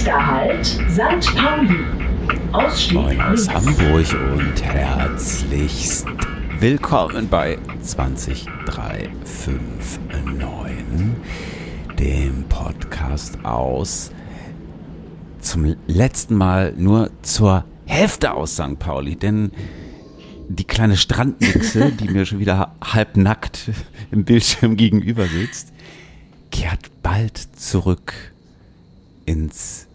Nächster Halt, St. Pauli. Ausstieg Moin aus. Hamburg und herzlichst willkommen bei 20359, dem Podcast aus zum letzten Mal nur zur Hälfte aus St. Pauli, denn die kleine Strandnixe, die mir schon wieder halbnackt im Bildschirm gegenüber sitzt, kehrt bald zurück ins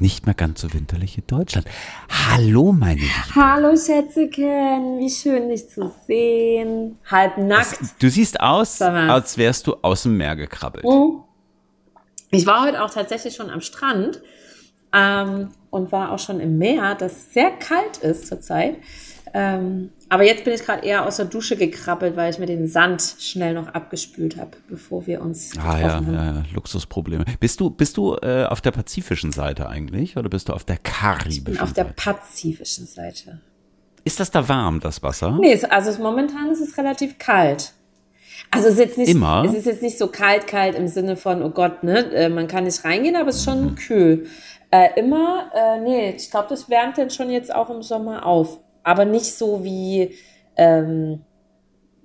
nicht mehr ganz so winterliche Deutschland. Hallo, meine Liebe. Hallo Schätzeken, wie schön dich zu sehen. Halb nackt. Du siehst aus, als wärst du aus dem Meer gekrabbelt. Oh. Ich war heute auch tatsächlich schon am Strand ähm, und war auch schon im Meer, das sehr kalt ist zurzeit. Ähm, aber jetzt bin ich gerade eher aus der Dusche gekrabbelt, weil ich mir den Sand schnell noch abgespült habe, bevor wir uns Ah ja, haben. ja, ja, Luxusprobleme. Bist du, bist du äh, auf der pazifischen Seite eigentlich oder bist du auf der karibischen bin auf der Seite? pazifischen Seite. Ist das da warm, das Wasser? Nee, also momentan ist es relativ kalt. Also es ist jetzt nicht, Immer? es ist jetzt nicht so kalt, kalt im Sinne von, oh Gott, ne, äh, man kann nicht reingehen, aber es ist schon kühl. Äh, immer, äh, nee, ich glaube, das wärmt dann schon jetzt auch im Sommer auf. Aber nicht so wie, ähm,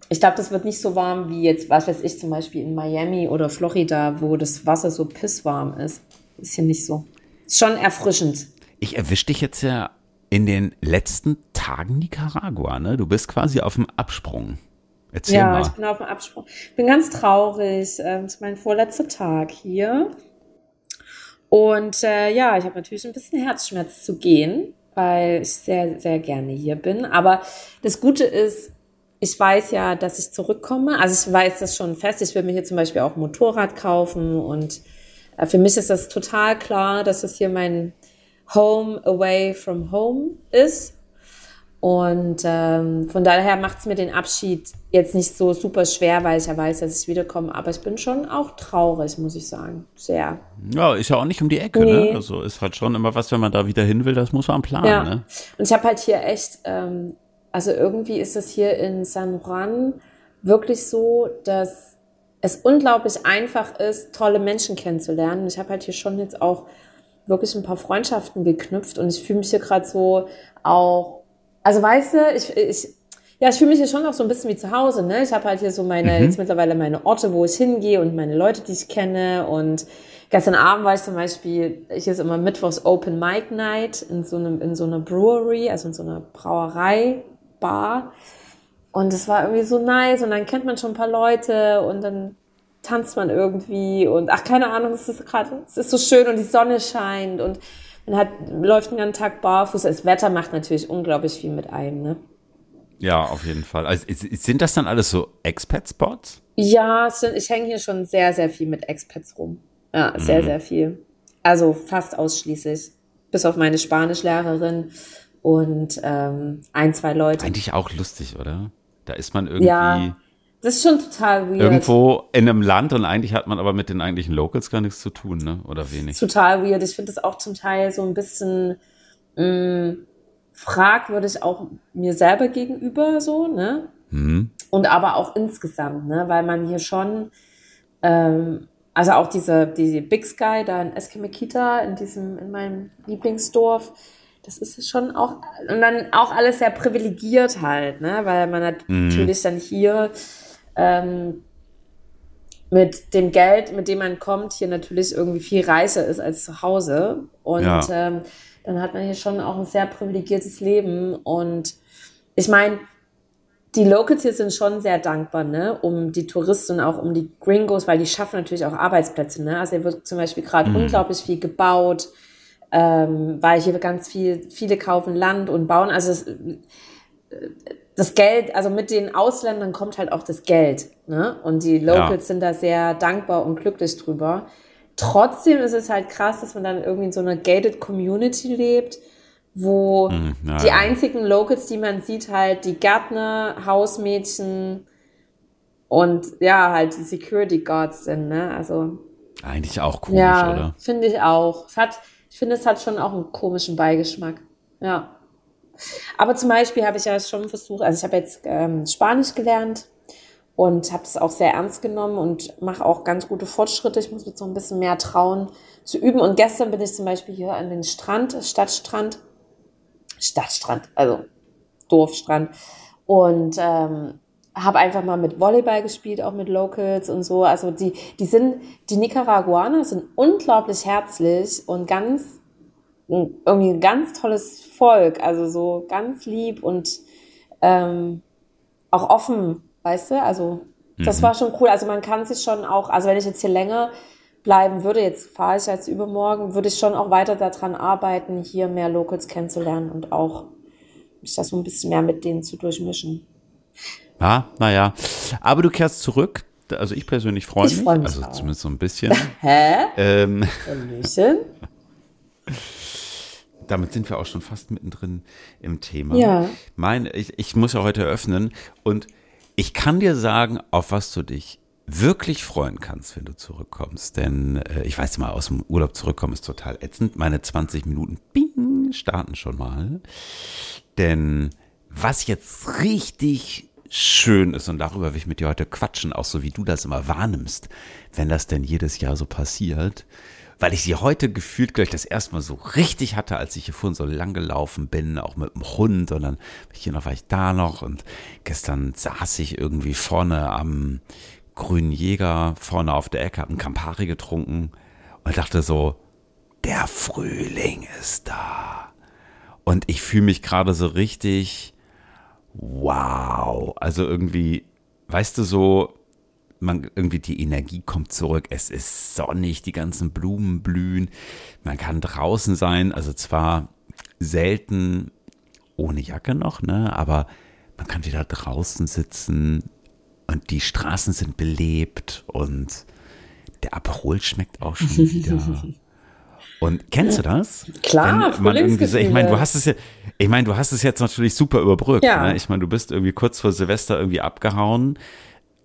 ich glaube, das wird nicht so warm wie jetzt, was weiß ich, zum Beispiel in Miami oder Florida, wo das Wasser so pisswarm ist. Ist hier nicht so. Ist schon erfrischend. Ich erwische dich jetzt ja in den letzten Tagen Nicaragua, ne? Du bist quasi auf dem Absprung. Erzähl ja, mal. ich bin auf dem Absprung. Bin ganz traurig. Ähm, Es ist mein vorletzter Tag hier. Und äh, ja, ich habe natürlich ein bisschen Herzschmerz zu gehen, weil ich sehr, sehr gerne hier bin. Aber das Gute ist, ich weiß ja, dass ich zurückkomme. Also ich weiß das schon fest. Ich will mir hier zum Beispiel auch ein Motorrad kaufen. Und äh, für mich ist das total klar, dass das hier mein Home away from home ist. Und ähm, von daher macht es mir den Abschied jetzt nicht so super schwer, weil ich ja weiß, dass ich wiederkomme. Aber ich bin schon auch traurig, muss ich sagen. Sehr. Ja, ist ja auch nicht um die Ecke, Nee. ne? Also ist halt schon immer was, wenn man da wieder hin will, das muss man planen, Ja. ne? Und ich habe halt hier echt, ähm, also irgendwie ist es hier in San Juan wirklich so, dass es unglaublich einfach ist, tolle Menschen kennenzulernen. Und ich habe halt hier schon jetzt auch wirklich ein paar Freundschaften geknüpft und ich fühle mich hier gerade so auch, also weißt du, ich, ich ja, ich fühle mich hier schon auch so ein bisschen wie zu Hause, ne? Ich habe halt hier so meine, jetzt mittlerweile meine Orte, wo ich hingehe und meine Leute, die ich kenne. Und Gestern Abend war ich zum Beispiel, hier ist immer Mittwochs Open Mic Night in so einem, in so einer Brewery, also in so einer Brauerei, Bar. Und es war irgendwie so nice. Und dann kennt man schon ein paar Leute und dann tanzt man irgendwie. Und ach, keine Ahnung, es ist gerade, es ist so schön und die Sonne scheint. Und man hat, läuft den ganzen Tag barfuß. Das Wetter macht natürlich unglaublich viel mit einem, ne? Ja, auf jeden Fall. Also, sind das dann alles so Expat-Spots? Ja, ich hänge hier schon sehr, sehr viel mit Expats rum. Ja, sehr, sehr viel. Also fast ausschließlich. Bis auf meine Spanischlehrerin und ähm, ein, zwei Leute. Eigentlich auch lustig, oder? Da ist man irgendwie Ja, das ist schon total weird. irgendwo in einem Land und eigentlich hat man aber mit den eigentlichen Locals gar nichts zu tun, ne? Oder wenig. total weird. Ich finde das auch zum Teil so ein bisschen mh, fragwürdig auch mir selber gegenüber so, ne? Hm. Und aber auch insgesamt, ne? Weil man hier schon, ähm, also auch diese, die Big Sky da in Esquimikita, in diesem, in meinem Lieblingsdorf, das ist schon auch, und dann auch alles sehr privilegiert halt, ne? Weil man hat natürlich dann hier ähm, mit dem Geld, mit dem man kommt, hier natürlich irgendwie viel reicher ist als zu Hause. Und Ja. ähm, dann hat man hier schon auch ein sehr privilegiertes Leben. Und ich meine, die Locals hier sind schon sehr dankbar, ne, um die Touristen und auch um die Gringos, weil die schaffen natürlich auch Arbeitsplätze, ne. Also hier wird zum Beispiel gerade unglaublich viel gebaut, ähm, weil hier ganz viel, viele kaufen Land und bauen. Also es, das Geld, also mit den Ausländern kommt halt auch das Geld, ne? Und die Locals Ja. sind da sehr dankbar und glücklich drüber. Trotzdem ist es halt krass, dass man dann irgendwie in so einer gated Community lebt, wo Hm, ja, die ja. einzigen Locals, die man sieht, halt die Gärtner, Hausmädchen und ja, halt die Security Guards sind, ne? Also Eigentlich auch komisch, ja, oder? finde ich auch. Es hat, ich finde, es hat schon auch einen komischen Beigeschmack. Ja. Aber zum Beispiel habe ich ja schon versucht, also ich habe jetzt ähm, Spanisch gelernt und habe das auch sehr ernst genommen und mache auch ganz gute Fortschritte. Ich muss mich so ein bisschen mehr trauen zu üben. Und gestern bin ich zum Beispiel hier an den Strand, Stadtstrand, Stadtstrand, also Dorfstrand und ähm, habe einfach mal mit Volleyball gespielt, auch mit Locals und so. Also die, die sind, die Nicaraguaner sind unglaublich herzlich und ganz, irgendwie ein ganz tolles Volk. Also so ganz lieb und ähm, auch offen, weißt du? Also das Mhm. war schon cool. Also man kann sich schon auch, also wenn ich jetzt hier länger bleiben würde, jetzt fahre ich jetzt übermorgen, würde ich schon auch weiter daran arbeiten, hier mehr Locals kennenzulernen und auch mich da so ein bisschen mehr mit denen zu durchmischen. Ja, naja. Aber du kehrst zurück. Also ich persönlich freue Ich mich. freu mich also auch. zumindest so ein bisschen. Hä? ähm, Hallöchen? damit sind wir auch schon fast mittendrin im Thema. Ja. Mein, ich, ich muss ja heute eröffnen und ich kann dir sagen, auf was du dich wirklich freuen kannst, wenn du zurückkommst. Denn äh, ich weiß mal, aus dem Urlaub zurückkommen ist total ätzend. Meine 20 Minuten bing, starten schon mal. Denn was jetzt richtig schön ist, und darüber will ich mit dir heute quatschen, auch so wie du das immer wahrnimmst, wenn das denn jedes Jahr so passiert, weil ich sie heute gefühlt gleich das erste Mal so richtig hatte, als ich hier vorhin so lang gelaufen bin, auch mit dem Hund und dann ich hier noch, war ich da noch und gestern saß ich irgendwie vorne am grünen Jäger, vorne auf der Ecke, hab einen Campari getrunken und dachte so, der Frühling ist da. Und ich fühle mich gerade so richtig, wow. Also irgendwie, weißt du, so, man, irgendwie die Energie kommt zurück. Es ist sonnig, die ganzen Blumen blühen. Man kann draußen sein, also zwar selten ohne Jacke noch, ne, aber man kann wieder draußen sitzen und die Straßen sind belebt und der Aperol schmeckt auch schon wieder. Und kennst du das? Klar, ich meine, du hast es ja, ich meine, du hast es jetzt natürlich super überbrückt. Ja. Ne? Ich meine, du bist irgendwie kurz vor Silvester irgendwie abgehauen,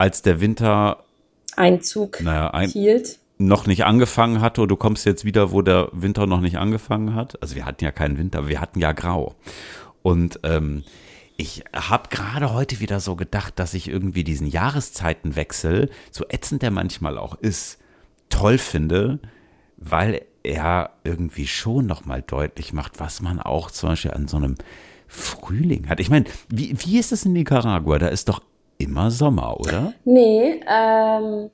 als der Winter Einzug naja, ein, hielt. noch nicht angefangen hatte und du kommst jetzt wieder, wo der Winter noch nicht angefangen hat. Also wir hatten ja keinen Winter, wir hatten ja Grau. Und ähm, ich habe gerade heute wieder so gedacht, dass ich irgendwie diesen Jahreszeitenwechsel, so ätzend der manchmal auch ist, toll finde, weil er irgendwie schon nochmal deutlich macht, was man auch zum Beispiel an so einem Frühling hat. Ich meine, wie, wie ist es in Nicaragua? Da ist doch immer Sommer, oder? Nee, ähm,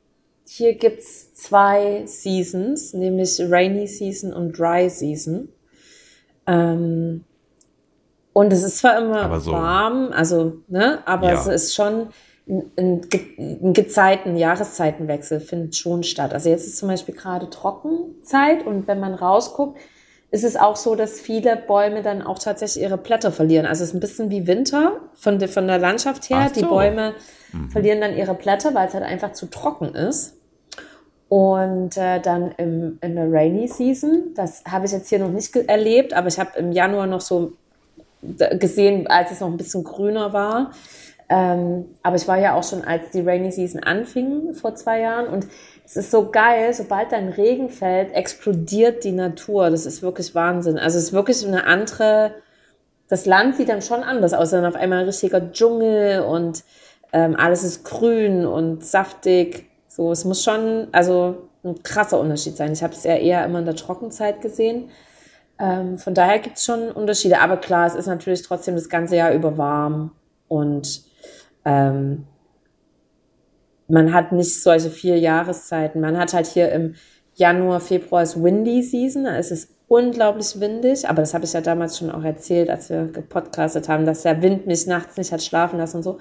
hier gibt's zwei Seasons, nämlich Rainy Season und Dry Season. Ähm, und es ist zwar immer Aber so- warm, also, ne, aber Ja. es ist schon ein, ein Gezeiten, Jahreszeitenwechsel findet schon statt. Also jetzt ist zum Beispiel gerade Trockenzeit und wenn man rausguckt, ist es auch so, dass viele Bäume dann auch tatsächlich ihre Blätter verlieren. Also es ist ein bisschen wie Winter von der, von der Landschaft her. Ach Die so. Bäume verlieren dann ihre Blätter, weil es halt einfach zu trocken ist. Und äh, dann im, in der Rainy Season, das habe ich jetzt hier noch nicht erlebt, aber ich habe im Januar noch so gesehen, als es noch ein bisschen grüner war. Ähm, aber ich war ja auch schon, als die Rainy Season anfing vor zwei Jahren und es ist so geil, sobald dann Regen fällt, explodiert die Natur. Das ist wirklich Wahnsinn. Also es ist wirklich eine andere, das Land sieht dann schon anders aus. Dann auf einmal ein richtiger Dschungel und ähm, alles ist grün und saftig. So, es muss schon, also ein krasser Unterschied sein. Ich habe es ja eher immer in der Trockenzeit gesehen. Ähm, von daher gibt es schon Unterschiede. Aber klar, es ist natürlich trotzdem das ganze Jahr über warm und ähm, man hat nicht solche vier Jahreszeiten. Man hat halt hier im Januar, Februar ist Windy Season, da ist es unglaublich windig, aber das habe ich ja damals schon auch erzählt, als wir gepodcastet haben, dass der Wind mich nachts nicht hat schlafen lassen und so.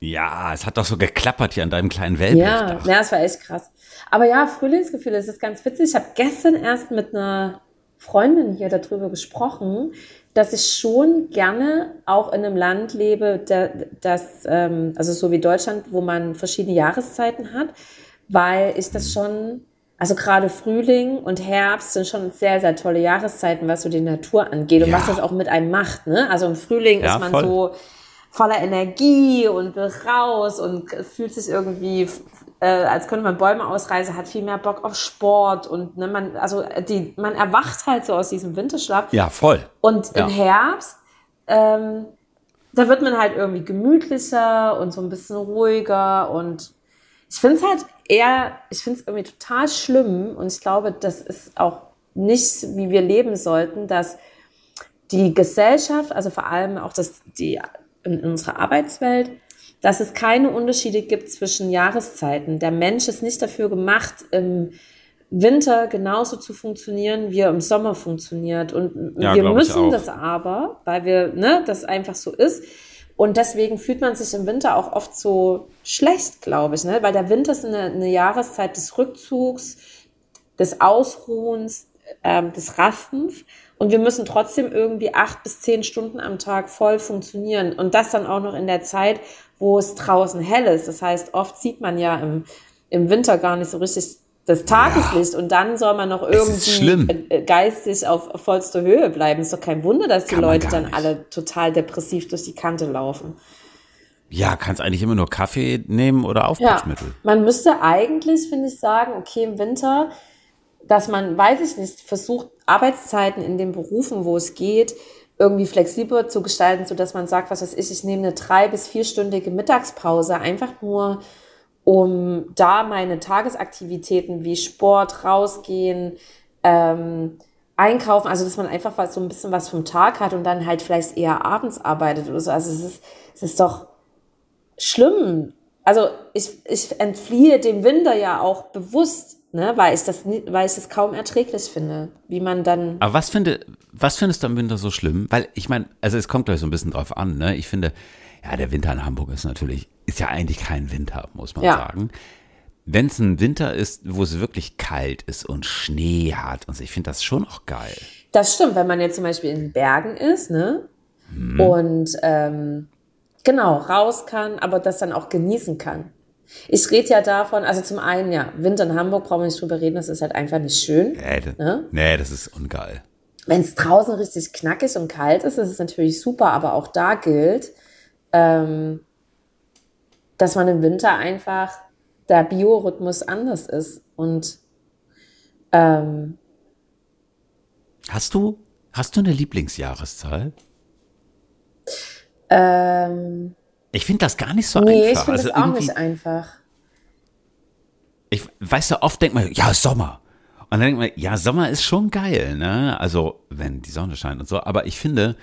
Ja, es hat doch so geklappert hier an deinem kleinen Ja, Wellblechdach. ja, das war echt krass. Aber ja, Frühlingsgefühle, das ist ganz witzig. Ich habe gestern erst mit einer Freundin hier darüber gesprochen, dass ich schon gerne auch in einem Land lebe, das, ähm, also so wie Deutschland, wo man verschiedene Jahreszeiten hat, weil ich das schon, also gerade Frühling und Herbst sind schon sehr, sehr tolle Jahreszeiten, was so die Natur angeht und Ja. was das auch mit einem macht. Ne? Also im Frühling Ja, ist man voll. so voller Energie und will raus und fühlt sich irgendwie, äh, als könnte man Bäume ausreißen, hat viel mehr Bock auf Sport und ne, man, also die, man erwacht halt so aus diesem Winterschlaf. Ja, voll. Und Ja. im Herbst ähm, da wird man halt irgendwie gemütlicher und so ein bisschen ruhiger und ich finde es halt eher, ich finde es irgendwie total schlimm und ich glaube, das ist auch nicht, wie wir leben sollten, dass die Gesellschaft, also vor allem auch das, die, in unserer Arbeitswelt, dass es keine Unterschiede gibt zwischen Jahreszeiten. Der Mensch ist nicht dafür gemacht, im Winter genauso zu funktionieren, wie er im Sommer funktioniert. Und Ja, wir müssen das aber, weil wir, ne, das einfach so ist. Und deswegen fühlt man sich im Winter auch oft so schlecht, glaube ich, ne? weil der Winter ist eine, eine Jahreszeit des Rückzugs, des Ausruhens, ähm, des Rastens. Und wir müssen trotzdem irgendwie acht bis zehn Stunden am Tag voll funktionieren. Und das dann auch noch in der Zeit, wo es draußen hell ist. Das heißt, oft sieht man ja im, im Winter gar nicht so richtig das Tageslicht. Und dann soll man noch irgendwie äh, geistig auf, vollster Höhe bleiben. Ist doch kein Wunder, dass die Kann Leute dann nicht. alle total depressiv durch die Kante laufen. Ja, kannst eigentlich immer nur Kaffee nehmen oder Aufputschmittel. Man müsste eigentlich, finde ich, sagen, okay, im Winter, dass man, weiß ich nicht, versucht, Arbeitszeiten in den Berufen, wo es geht, irgendwie flexibler zu gestalten, so dass man sagt, was weiß ich, ich nehme eine drei- bis vierstündige Mittagspause, einfach nur, um da meine Tagesaktivitäten wie Sport, rausgehen, ähm, einkaufen, also dass man einfach so ein bisschen was vom Tag hat und dann halt vielleicht eher abends arbeitet oder so. Also es ist, es ist doch schlimm. Also ich, ich entfliehe dem Winter ja auch bewusst, ne, weil ich das weil ich das kaum erträglich finde, wie man dann. Aber was, finde, was findest du am Winter so schlimm? Weil ich meine, also es kommt gleich so ein bisschen drauf an, ne? Ich finde, ja, der Winter in Hamburg ist natürlich, ist ja eigentlich kein Winter, muss man Ja. sagen. Wenn es ein Winter ist, wo es wirklich kalt ist und Schnee hat und so, ich finde das schon auch geil. Das stimmt, wenn man jetzt zum Beispiel in Bergen ist, ne? Und ähm, genau, raus kann, aber das dann auch genießen kann. Ich rede ja davon, also zum einen, ja, Winter in Hamburg brauchen wir nicht drüber reden, das ist halt einfach nicht schön. Nee, das, Ne? nee, das ist ungeil. Wenn es draußen richtig knackig und kalt ist, ist es natürlich super, aber auch da gilt, ähm, dass man im Winter einfach der Biorhythmus anders ist. Und ähm, Hast du, hast du eine Lieblingsjahreszahl? ähm, Ich finde das gar nicht so nee, ich einfach. finde also das auch nicht einfach. ich weiß ja, oft denkt man, ja, Sommer. Und dann denkt man, ja, Sommer ist schon geil, ne? Also, wenn die Sonne scheint und so. Aber ich finde,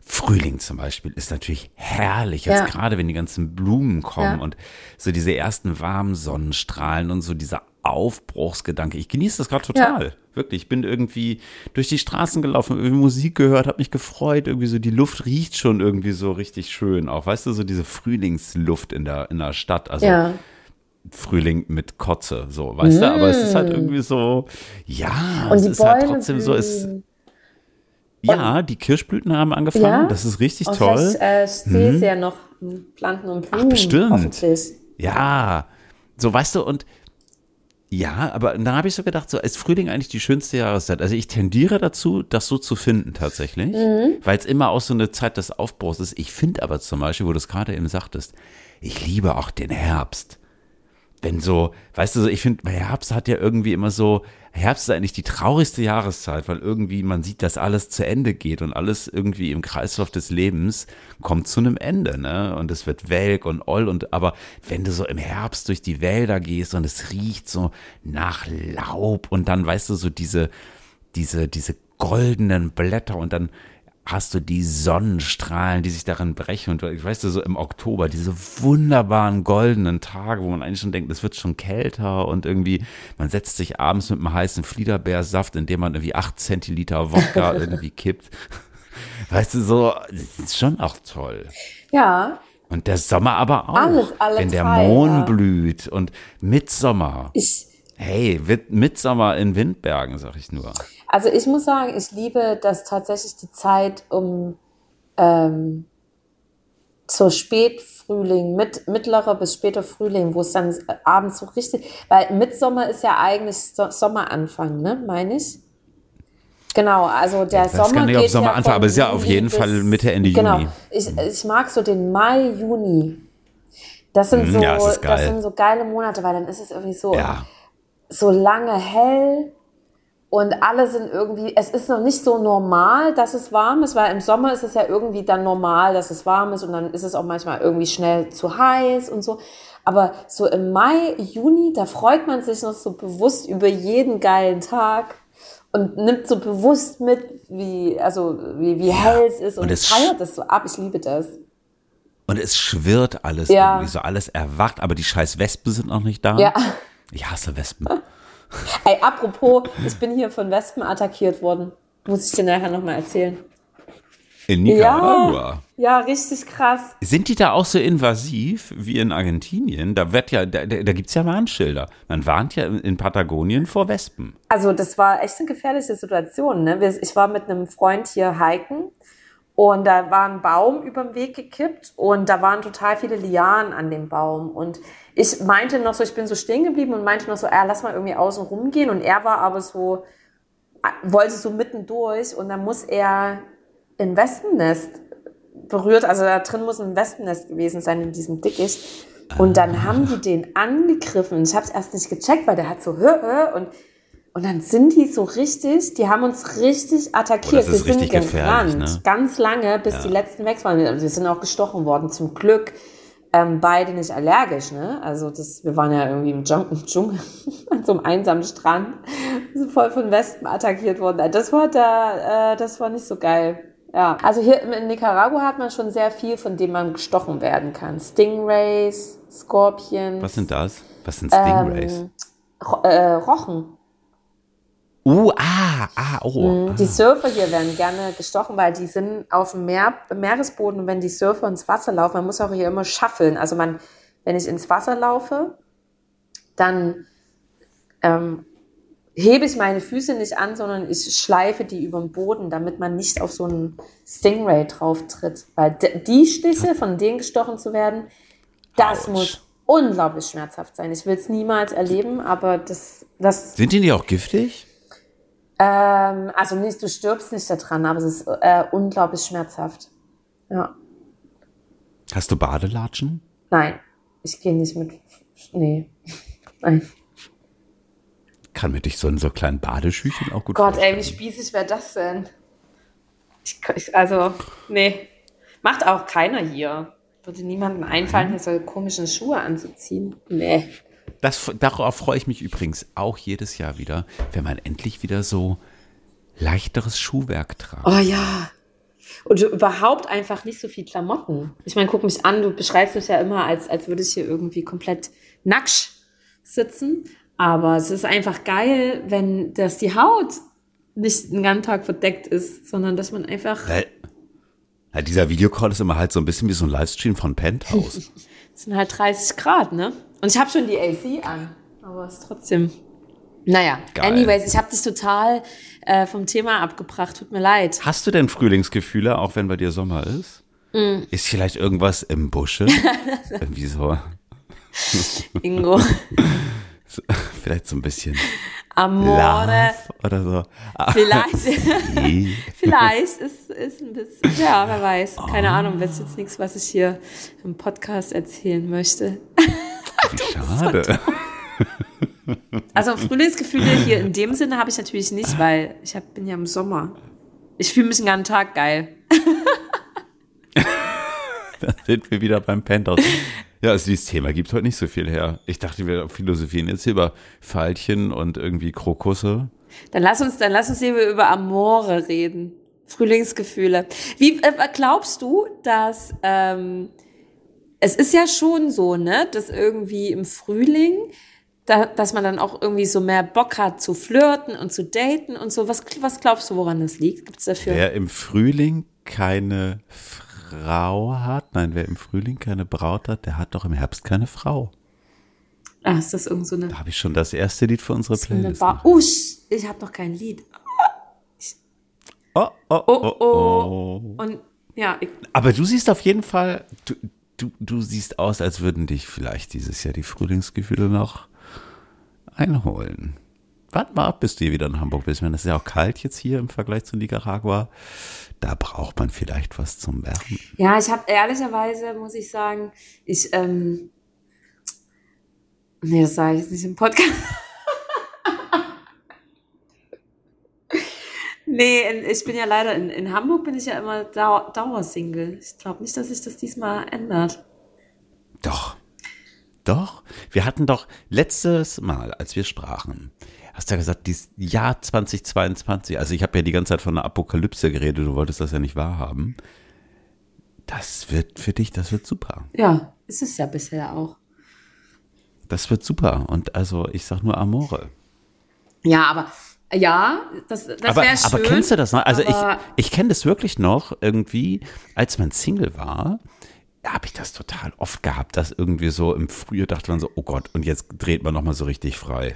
Frühling zum Beispiel ist natürlich herrlich. Jetzt Ja. gerade, wenn die ganzen Blumen kommen Ja. und so diese ersten warmen Sonnenstrahlen und so dieser Aufbruchsgedanke. Ich genieße das gerade total. Wirklich. Ich bin irgendwie durch die Straßen gelaufen, irgendwie Musik gehört, habe mich gefreut. Irgendwie so, die Luft riecht schon irgendwie so richtig schön. Auch, weißt du, so diese Frühlingsluft in der, in der Stadt. Also, Ja. Frühling mit Kotze, so, weißt du? Aber es ist halt irgendwie so, ja, Mm. Und es die ist halt Bäume trotzdem so, es, ja, die Kirschblüten haben angefangen, Ja? das ist richtig Oh, toll. Vielleicht äh, ich ja noch Planten und Blumen. bestimmt. Hoffentlich. Ja, so, weißt du, und ja, aber dann habe ich so gedacht, so ist Frühling eigentlich die schönste Jahreszeit. Also ich tendiere dazu, das so zu finden tatsächlich, Mhm. weil es immer auch so eine Zeit des Aufbruchs ist. Ich finde aber zum Beispiel, wo du es gerade eben sagtest, ich liebe auch den Herbst. Wenn so, weißt du, so, ich finde, Herbst hat ja irgendwie immer so, Herbst ist eigentlich die traurigste Jahreszeit, weil irgendwie man sieht, dass alles zu Ende geht und alles irgendwie im Kreislauf des Lebens kommt zu einem Ende, ne? Und es wird welk und oll und, aber wenn du so im Herbst durch die Wälder gehst und es riecht so nach Laub und dann, weißt du, so diese, diese, diese goldenen Blätter und dann hast du die Sonnenstrahlen, die sich darin brechen und ich weißt du, so im Oktober, diese wunderbaren goldenen Tage, wo man eigentlich schon denkt, es wird schon kälter und irgendwie, man setzt sich abends mit einem heißen Fliederbeersaft, in dem man irgendwie acht Zentiliter Wodka irgendwie kippt. Weißt du, so, das ist schon auch toll. Ja, Und der Sommer aber auch. Alles, alle wenn der drei, Mond ja. blüht und Mitsommer. ich, Hey, Mitsommer in Windbergen, sag ich nur. Also ich muss sagen, ich liebe das tatsächlich die Zeit um ähm, zur Spätfrühling, mit, mittlerer bis später Frühling, wo es dann abends so richtig, weil Mitsommer ist ja eigentlich so Sommeranfang, ne, meine ich? Genau, also der weiß Sommer gar nicht, geht Sommeranfang, ja aber es ist ja auf jeden Fall Mitte, Ende genau. Juni. Ich, ich mag so den Mai, Juni. Das sind Mm, so, ja, das geil. sind so geile Monate, weil dann ist es irgendwie so, Ja. so lange hell Und alle sind irgendwie, es ist noch nicht so normal, dass es warm ist, weil im Sommer ist es ja irgendwie dann normal, dass es warm ist und dann ist es auch manchmal irgendwie schnell zu heiß und so. Aber so im Mai, Juni, da freut man sich noch so bewusst über jeden geilen Tag und nimmt so bewusst mit, wie, also, wie, wie hell es ist und, und es feiert das so ab. Ich liebe das. Und es schwirrt alles Ja. irgendwie so, alles erwacht, aber die scheiß Wespen sind noch nicht da. Ja. Ich hasse Wespen. Ey, apropos, ich bin hier von Wespen attackiert worden. Muss ich dir nachher nochmal erzählen. In Nicaragua. Ja, richtig krass. Sind die da auch so invasiv wie in Argentinien? Da wird ja, da, da gibt's ja Warnschilder. Man warnt ja in Patagonien vor Wespen. Also das war echt eine gefährliche Situation. Ne? Ich war mit einem Freund hier hiken und da war ein Baum über den Weg gekippt und da waren total viele Lianen an dem Baum. Und ich meinte noch so, ich bin so stehen geblieben und meinte noch so, ah, lass mal irgendwie außen rumgehen. Und er war aber so, ah, wollte so mittendurch und dann muss er ein Wespennest berührt, also da drin muss ein Wespennest gewesen sein in diesem Dickicht. Und dann haben die den angegriffen. Ich habe es erst nicht gecheckt, weil der hat so hö, hö, und und dann sind die so richtig, die haben uns richtig attackiert. Oh, das ist wir sind richtig gerannt, ne? ganz lange, bis die letzten weg waren. Also Wir sind auch gestochen worden. Zum Glück ähm, beide nicht allergisch. Ne? Also das, wir waren ja irgendwie im Dschung- im Dschungel, an so einem einsamen Strand, so voll von Wespen attackiert worden. Das war da, äh, das war nicht so geil. Ja, also hier in Nicaragua hat man schon sehr viel, von dem man gestochen werden kann. Stingrays, Scorpions, Was sind das? Was sind Stingrays? ähm, Ro äh, Rochen. Uh, ah, ah, oh. Die Surfer hier werden gerne gestochen, weil die sind auf dem Meer, Meeresboden und wenn die Surfer ins Wasser laufen, man muss auch hier immer schaffeln. Also man, wenn ich ins Wasser laufe, dann ähm, hebe ich meine Füße nicht an, sondern ich schleife die über den Boden, damit man nicht auf so einen Stingray drauf tritt. Weil die Stiche, von denen gestochen zu werden, das Autsch. muss unglaublich schmerzhaft sein. Ich will es niemals erleben, aber das, das Sind die nicht auch giftig? Ähm, also nicht, du stirbst nicht daran, aber es ist äh, unglaublich schmerzhaft. Ja. Hast du Badelatschen? Nein, ich gehe nicht mit. Nee. Nein. Kann mir dich so in so kleinen Badeschüchen auch gut Gott, ey, vorstellen. wie spießig wäre das denn? Ich, ich, also, nee. Macht auch keiner hier. Würde niemandem einfallen, hier so komische Schuhe anzuziehen. Nee. Das, darauf freue ich mich übrigens auch jedes Jahr wieder, wenn man endlich wieder so leichteres Schuhwerk tragt. Oh ja. Und überhaupt einfach nicht so viel Klamotten. Ich meine, guck mich an, du beschreibst mich ja immer, als, als würde ich hier irgendwie komplett nackt sitzen. Aber es ist einfach geil, wenn das die Haut nicht den ganzen Tag verdeckt ist, sondern dass man einfach, Weil, ja, dieser Videocall ist immer halt so ein bisschen wie so ein Livestream von Penthouse. es sind halt 30 Grad, ne? Und ich habe schon die AC an, aber es ist trotzdem. Naja, Geil. anyways, ich habe dich total äh, vom Thema abgebracht, tut mir leid. Hast du denn Frühlingsgefühle, auch wenn bei dir Sommer ist? Mm. Ist vielleicht irgendwas im Busche? Irgendwie so, Ingo. so, vielleicht so ein bisschen Amore. Love oder so. Vielleicht. Vielleicht ist, ist ein bisschen, ja, wer weiß. Oh. Keine Ahnung, das ist jetzt nichts, was ich hier im Podcast erzählen möchte. Schade. Also Frühlingsgefühle hier in dem Sinne habe ich natürlich nicht, weil ich hab, bin ja im Sommer. Ich fühle mich den ganzen Tag geil. Da sind wir wieder beim Penthouse. Ja, also dieses Thema gibt heute nicht so viel her. Ich dachte, wir philosophieren jetzt hier über Veilchen und irgendwie Krokusse. Dann lass uns, dann lass uns lieber über Amore reden. Frühlingsgefühle. Wie äh, glaubst du, dass ähm, es ist ja schon so, ne, dass irgendwie im Frühling, da, dass man dann auch irgendwie so mehr Bock hat zu flirten und zu daten und so. Was, was glaubst du, woran das liegt? Gibt's dafür? Wer im Frühling keine Frau hat, nein, wer im Frühling keine Braut hat, der hat doch im Herbst keine Frau. Ah, ist das irgend so eine, Da habe ich schon das erste Lied für unsere Playlist. Oh, ich habe noch kein Lied. Oh, oh, Oh, oh, oh. oh. Und ja, Aber du siehst auf jeden Fall, du, du, du siehst aus, als würden dich vielleicht dieses Jahr die Frühlingsgefühle noch einholen. Warte mal ab, bis du hier wieder in Hamburg bist. Ich meine, es ist ja auch kalt jetzt hier im Vergleich zu Nicaragua. Da braucht man vielleicht was zum Wärmen. ja, ich habe ehrlicherweise, muss ich sagen, ich, ähm, nee, das sage ich jetzt nicht im Podcast. Nee, in, ich bin ja leider, in, in Hamburg bin ich ja immer Dau Dauersingle. Ich glaube nicht, dass sich das diesmal ändert. Doch. Doch. Wir hatten doch letztes Mal, als wir sprachen, hast du ja gesagt, dieses Jahr 2022, also ich habe ja die ganze Zeit von einer Apokalypse geredet, du wolltest das ja nicht wahrhaben. Das wird für dich, das wird super. Ja, ist es ja bisher auch. Das wird super. Und also, ich sag nur Amore. Ja, aber ja, das, das wäre schön. aber kennst du das noch? Also ich, ich kenne das wirklich noch irgendwie, als man Single war, habe ich das total oft gehabt, dass irgendwie so im Frühjahr dachte man so, oh Gott, und jetzt dreht man nochmal so richtig frei.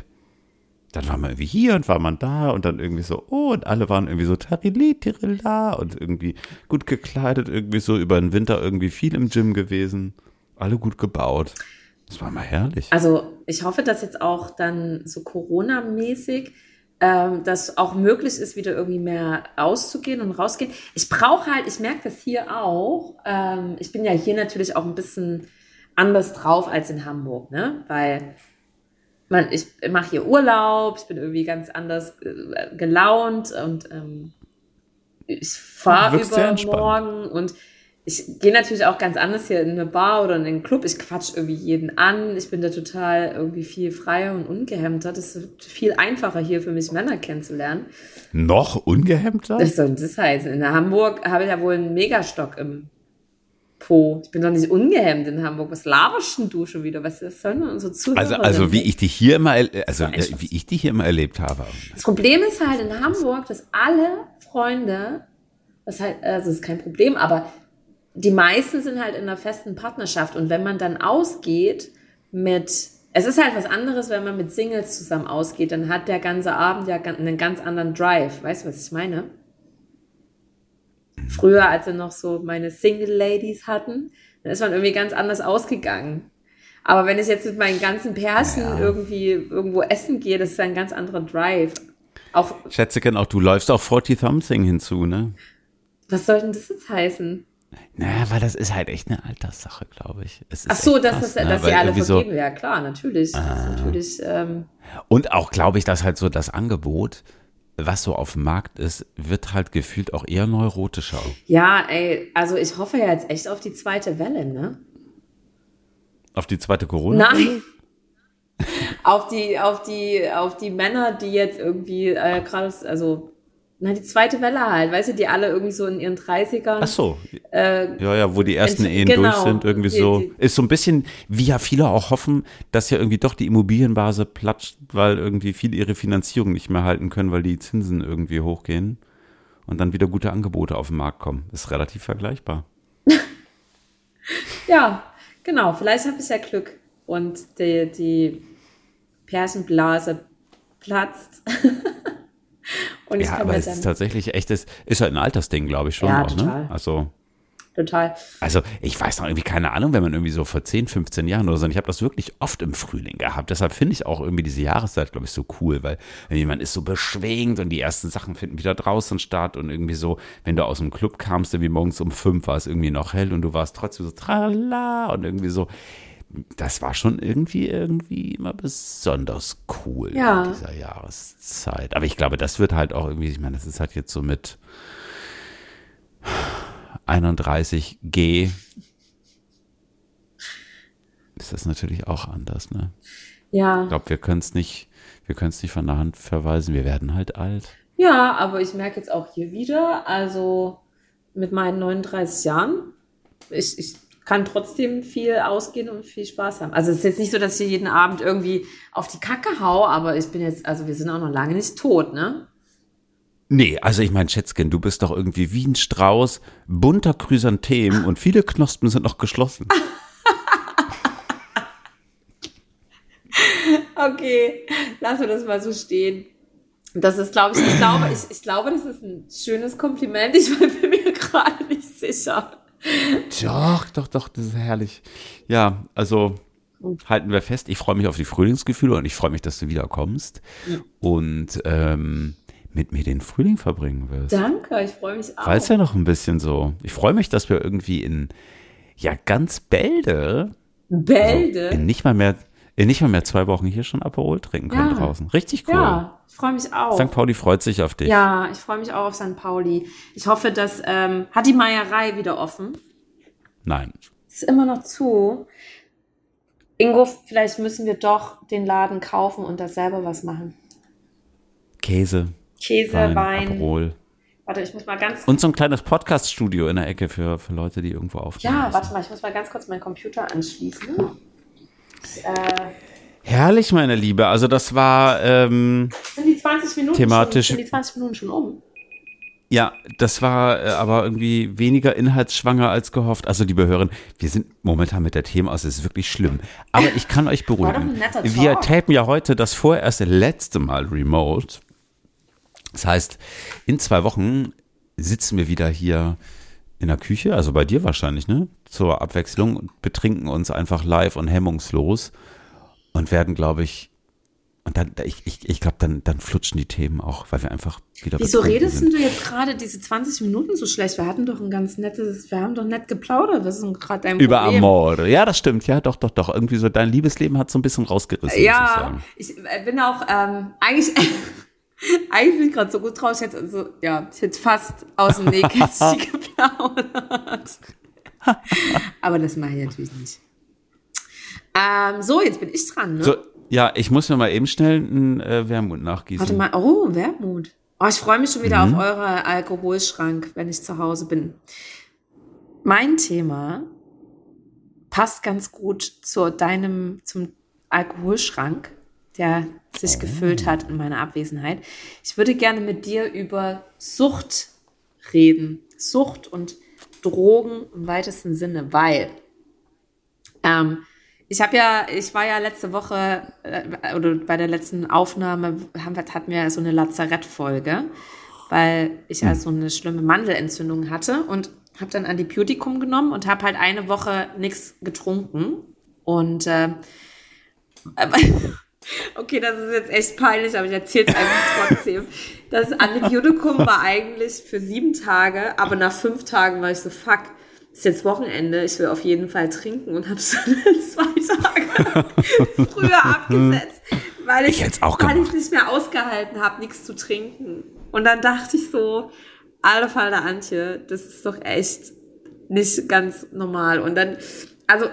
Dann war man irgendwie hier und war man da und dann irgendwie so, oh, und alle waren irgendwie so Tarili, Tirilla und irgendwie gut gekleidet, irgendwie so über den Winter irgendwie viel im Gym gewesen, alle gut gebaut. Das war mal herrlich. Also ich hoffe, dass jetzt auch dann so Corona-mäßig ähm, das auch möglich ist, wieder irgendwie mehr auszugehen und rausgehen. Ich brauche halt, ich merke das hier auch, ähm, ich bin ja hier natürlich auch ein bisschen anders drauf als in Hamburg, ne? Weil man, ich mache hier Urlaub, ich bin irgendwie ganz anders äh, gelaunt und ähm, ich fahre übermorgen und ich gehe natürlich auch ganz anders hier in eine Bar oder in einen Club. Ich quatsch irgendwie jeden an. Ich bin da total irgendwie viel freier und ungehemmter. Das ist viel einfacher hier für mich, Männer kennenzulernen. Noch ungehemmter? Soll das heißen? In Hamburg habe ich ja wohl einen Megastock im Po. Ich bin doch nicht ungehemmt in Hamburg. Was laberst denn du schon wieder? Was sollen denn unsere Zuhörer Also, also wie ich dich hier immer, also Das äh, wie ich dich hier immer erlebt habe. Das Problem ist halt in Hamburg, dass alle Freunde, das halt, also das ist kein Problem, aber die meisten sind halt in einer festen Partnerschaft und wenn man dann ausgeht mit, es ist halt was anderes, wenn man mit Singles zusammen ausgeht, dann hat der ganze Abend ja einen ganz anderen Drive. Weißt du, was ich meine? Früher, als wir noch so meine Single-Ladies hatten, dann ist man irgendwie ganz anders ausgegangen. Aber wenn ich jetzt mit meinen ganzen Pärchen Ja. irgendwie irgendwo essen gehe, das ist ein ganz anderer Drive. Auch, Schätzeken, auch du läufst auf 40 Something hinzu, ne? was soll denn das jetzt heißen? Naja, weil das ist halt echt eine Alterssache, glaube ich. Ach so, dass, krass, das, ne? dass sie alle irgendwie so- vergeben. Ja, klar, natürlich. Ist natürlich ähm, Und auch, glaube ich, dass halt so das Angebot, was so auf dem Markt ist, wird halt gefühlt auch eher neurotischer. ja, ey, also ich hoffe ja jetzt echt auf die zweite Welle, ne? Auf die zweite Corona? Nein. auf die, auf die, auf die Männer, die jetzt irgendwie äh, gerade, also, na, die zweite Welle halt, weißt du, die alle irgendwie so in ihren 30ern. Ach so. Äh, Ja, ja, wo die ersten Ehen genau. durch sind, irgendwie Die- so. die- Ist so ein bisschen, wie ja viele auch hoffen, dass ja irgendwie doch die Immobilienbase platscht, weil irgendwie viele ihre Finanzierung nicht mehr halten können, weil die Zinsen irgendwie hochgehen und dann wieder gute Angebote auf den Markt kommen. Ist relativ vergleichbar. Ja, genau. Vielleicht habe ich ja Glück und die, die Pärchenblase platzt. und ich Ja, aber mir es ist tatsächlich echt, das ist halt ein Altersding, glaube ich schon Ja, auch, total. ne? Also, total. also ich weiß noch irgendwie keine Ahnung, wenn man irgendwie so vor 10, 15 Jahren oder so, und ich habe das wirklich oft im Frühling gehabt. Deshalb finde ich auch irgendwie diese Jahreszeit, glaube ich, so cool, weil man ist so beschwingt und die ersten Sachen finden wieder draußen statt und irgendwie so, wenn du aus dem Club kamst, irgendwie morgens um fünf war es irgendwie noch hell und du warst trotzdem so tralala und irgendwie so. Das war schon irgendwie, irgendwie immer besonders cool Ja. in dieser Jahreszeit. Aber ich glaube, das wird halt auch irgendwie, ich meine, das ist halt jetzt so mit 31G ist das natürlich auch anders, ne? Ja. Ich glaube, wir können es nicht, wir können es nicht von der Hand verweisen. Wir werden halt alt. Ja, aber ich merke jetzt auch hier wieder, also mit meinen 39 Jahren, ich, ich kann trotzdem viel ausgehen und viel Spaß haben. Also es ist jetzt nicht so, dass ich jeden Abend irgendwie auf die Kacke hau, aber ich bin jetzt, also wir sind auch noch lange nicht tot, ne? Nee, also ich meine, Schätzchen, du bist doch irgendwie wie ein Strauß, bunter Chrysanthemen und viele Knospen sind noch geschlossen. Okay, lassen wir das mal so stehen. Das ist, glaube ich, ich glaube, ich, ich glaube, das ist ein schönes Kompliment. Ich bin mir gerade nicht sicher. Doch, doch, doch, das ist herrlich. Ja, also halten wir fest, ich freue mich auf die Frühlingsgefühle und ich freue mich, dass du wiederkommst und ähm, mit mir den Frühling verbringen wirst. Danke, ich freue mich auch. Weil es ja noch ein bisschen so. Ich freue mich, dass wir irgendwie in ja ganz Bälde, also Bälde. in nicht mal mehr in nicht mal mehr zwei Wochen hier schon Aperol trinken können Ja. draußen. Richtig cool. Ja, ich freue mich auch. St. Pauli freut sich auf dich. Ja, ich freue mich auch auf St. Pauli. Ich hoffe, dass ähm, hat die Meierei wieder offen. Nein. Ist immer noch zu. Ingo, vielleicht müssen wir doch den Laden kaufen und da selber was machen. Käse, Käse, Wein, Wein. Aperol. Warte, ich muss mal ganz. Und so ein kleines Podcast-Studio in der Ecke für, für Leute, die irgendwo aufnehmen. ja, müssen. warte mal, ich muss mal ganz kurz meinen Computer anschließen. Äh, Herrlich, meine Liebe. Also das war, ähm, sind die 20 Minuten Thematisch- schon, sind die 20 Minuten schon um? ja, das war äh, aber irgendwie weniger inhaltsschwanger als gehofft. Also, liebe Hörer, wir sind momentan mit der Themen aus, es ist wirklich schlimm. Aber ich kann euch beruhigen. Wir tapen ja heute das vorerst letzte Mal remote. Das heißt, in zwei Wochen sitzen wir wieder hier in der Küche, also bei dir wahrscheinlich, ne? Zur Abwechslung und betrinken uns einfach live und hemmungslos und werden, glaube ich, und dann, ich, ich, ich glaube, dann, dann flutschen die Themen auch, weil wir einfach wieder Wieso redest sind. du jetzt gerade diese 20 Minuten so schlecht? Wir hatten doch ein ganz nettes, wir haben doch nett geplaudert. Was ist denn gerade dein Über Problem? Amore. Ja, das stimmt. Ja, doch, doch, doch. Irgendwie so, dein Liebesleben hat so ein bisschen rausgerissen, ich Ja, sagen. ich äh, bin auch, ähm, eigentlich, eigentlich bin ich gerade so gut drauf. Ich hätte, also, ja, ich hätte fast aus dem Nähkästchen geplaudert. Aber das mache ich natürlich nicht. Ähm, so, jetzt bin ich dran, ne? So, ja, ich muss mir mal eben schnell einen äh, Wermut nachgießen. Warte mal, oh, Wermut. Oh, ich freue mich schon wieder Mhm. auf eure Alkoholschrank, wenn ich zu Hause bin. Mein Thema passt ganz gut zu deinem, zum Alkoholschrank, der sich gefüllt hat in meiner Abwesenheit. Ich würde gerne mit dir über Sucht reden. Sucht und Drogen im weitesten Sinne, weil ähm, ich habe ja, ich war ja letzte Woche äh, oder bei der letzten Aufnahme haben wir, hatten wir so eine Lazarettfolge, weil ich ja so eine schlimme Mandelentzündung hatte und habe dann Antibiotikum genommen und habe halt eine Woche nichts getrunken. Und äh, okay, das ist jetzt echt peinlich, aber ich erzähle es einfach trotzdem. Das Antibiotikum war eigentlich für sieben Tage, aber nach fünf Tagen war ich so, fuck, ist jetzt Wochenende, ich will auf jeden Fall trinken und habe es dann zwei Tage früher abgesetzt, weil ich, Ich weil ich nicht mehr ausgehalten habe, nichts zu trinken. Und dann dachte ich so, alle Fall Antje, das ist doch echt nicht ganz normal. Und dann, also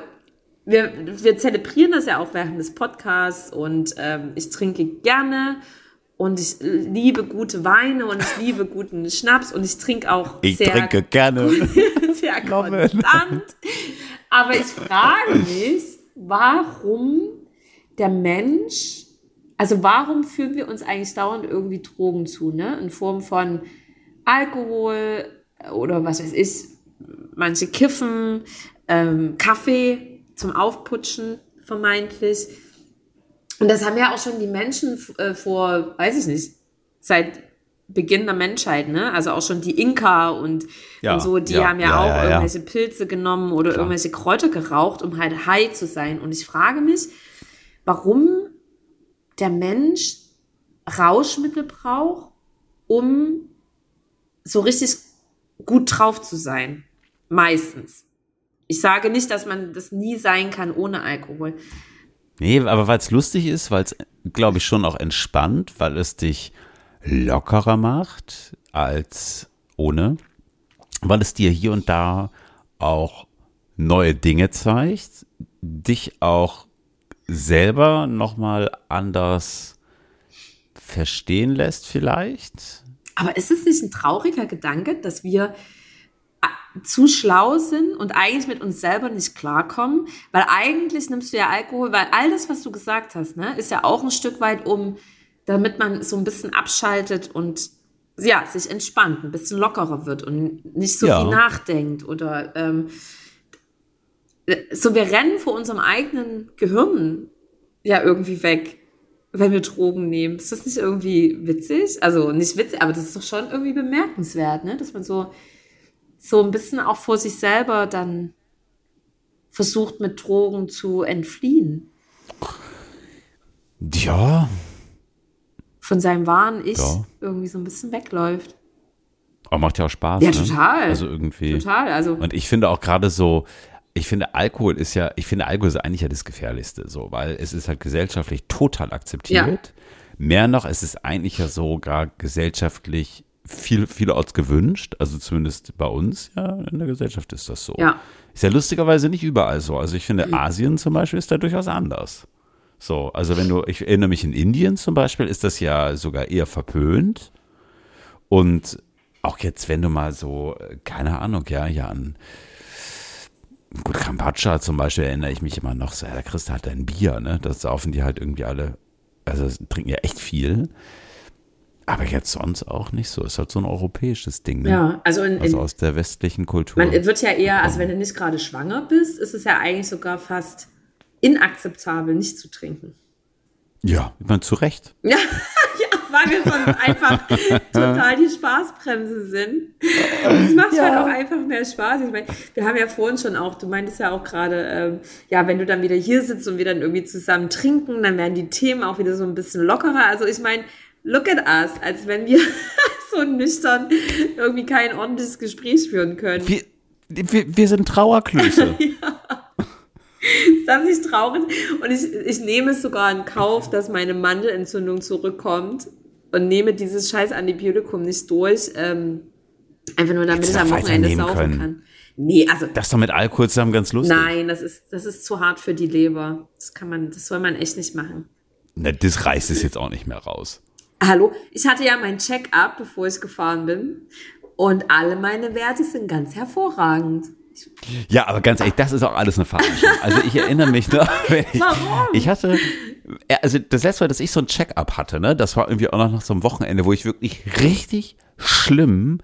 wir, wir zelebrieren das ja auch während des Podcasts und ähm, ich trinke gerne und ich liebe gute Weine und ich liebe guten Schnaps und ich trinke auch Ich sehr, trinke gerne. sehr konstant. Aber ich frage mich, warum der Mensch, also warum führen wir uns eigentlich dauernd irgendwie Drogen zu, ne? In Form von Alkohol oder was weiß ich, manche kiffen, ähm, Kaffee zum Aufputschen vermeintlich. Und das haben ja auch schon die Menschen äh, vor, weiß ich nicht, seit Beginn der Menschheit, ne? Also auch schon die Inka und, Ja, und so, die ja, haben ja, ja, auch irgendwelche Pilze genommen oder irgendwelche Kräuter geraucht, um halt high zu sein. Und ich frage mich, warum der Mensch Rauschmittel braucht, um so richtig gut drauf zu sein. Meistens. Ich sage nicht, dass man das nie sein kann ohne Alkohol. Nee, aber weil es lustig ist, weil es, glaube ich, schon auch entspannt, weil es dich lockerer macht als ohne, weil es dir hier und da auch neue Dinge zeigt, dich auch selber nochmal anders verstehen lässt vielleicht. Aber ist es nicht ein trauriger Gedanke, dass wir zu schlau sind und eigentlich mit uns selber nicht klarkommen? Weil eigentlich nimmst du ja Alkohol, weil all das, was du gesagt hast, ne, ist ja auch ein Stück weit um, damit man so ein bisschen abschaltet und ja, sich entspannt, ein bisschen lockerer wird und nicht so Ja. viel nachdenkt oder ähm, so wir rennen vor unserem eigenen Gehirn ja irgendwie weg, wenn wir Drogen nehmen. Ist das nicht irgendwie witzig? Also nicht witzig, aber das ist doch schon irgendwie bemerkenswert, ne? Dass man so, so ein bisschen auch vor sich selber dann versucht, mit Drogen zu entfliehen. Ja, Von seinem wahren Ich Ja. irgendwie so ein bisschen wegläuft. aber macht ja auch Spaß. Ja, ne? total. Also irgendwie. Total. Also, Und ich finde auch gerade so, ich finde Alkohol ist ja, ich finde Alkohol ist eigentlich ja das Gefährlichste, so, weil es ist halt gesellschaftlich total akzeptiert. Mehr noch, es ist eigentlich ja sogar gesellschaftlich viel, vielerorts gewünscht, also zumindest bei uns, ja, in der Gesellschaft ist das so. Ja. Ist ja lustigerweise nicht überall so. Also ich finde, Asien zum Beispiel ist da durchaus anders. So, also wenn du, ich erinnere mich in Indien zum Beispiel, ist das ja sogar eher verpönt. Und auch jetzt, wenn du mal so, keine Ahnung, ja, ja, an gut, Kambodscha zum Beispiel erinnere ich mich immer noch so, ja, da kriegst du halt ein Bier, ne? Das saufen die halt irgendwie alle, also trinken ja echt viel. Aber jetzt sonst auch nicht so. Ist halt so ein europäisches Ding, ne? Ja, also in, Also aus der westlichen Kultur. man wird ja eher, also wenn du nicht gerade schwanger bist, ist es ja eigentlich sogar fast inakzeptabel, nicht zu trinken. ja, ich meine, zu Recht. Ja, ja weil wir sonst einfach total die Spaßbremse sind. Es macht halt auch einfach mehr Spaß. Ich meine, wir haben ja vorhin schon auch, du meintest ja auch gerade, ähm, ja, wenn du dann wieder hier sitzt und wir dann irgendwie zusammen trinken, dann werden die Themen auch wieder so ein bisschen lockerer. Also ich meine, look at us, als wenn wir so nüchtern irgendwie kein ordentliches Gespräch führen können. Wir, wir, wir sind Trauerklöße. Das ist traurig. Und ich, ich nehme es sogar in Kauf, dass meine Mandelentzündung zurückkommt und nehme dieses scheiß Antibiotikum nicht durch. Ähm, einfach nur, damit Hättest ich am Wochenende saufen können. kann. Nee, also Das ist doch mit Alkohol zusammen ganz lustig. nein, das ist, das ist zu hart für die Leber. Das kann man, das soll man echt nicht machen. Na, das reißt es jetzt auch nicht mehr raus. Hallo, ich hatte ja mein Check-up, bevor ich gefahren bin. Und alle meine Werte sind ganz hervorragend. Ja, aber ganz ehrlich, das ist auch alles eine Verarschung. Also ich erinnere mich noch, ich, Warum? ich hatte, also das letzte Mal, dass ich so ein Check-up hatte, ne, das war irgendwie auch noch nach so einem Wochenende, wo ich wirklich richtig schlimm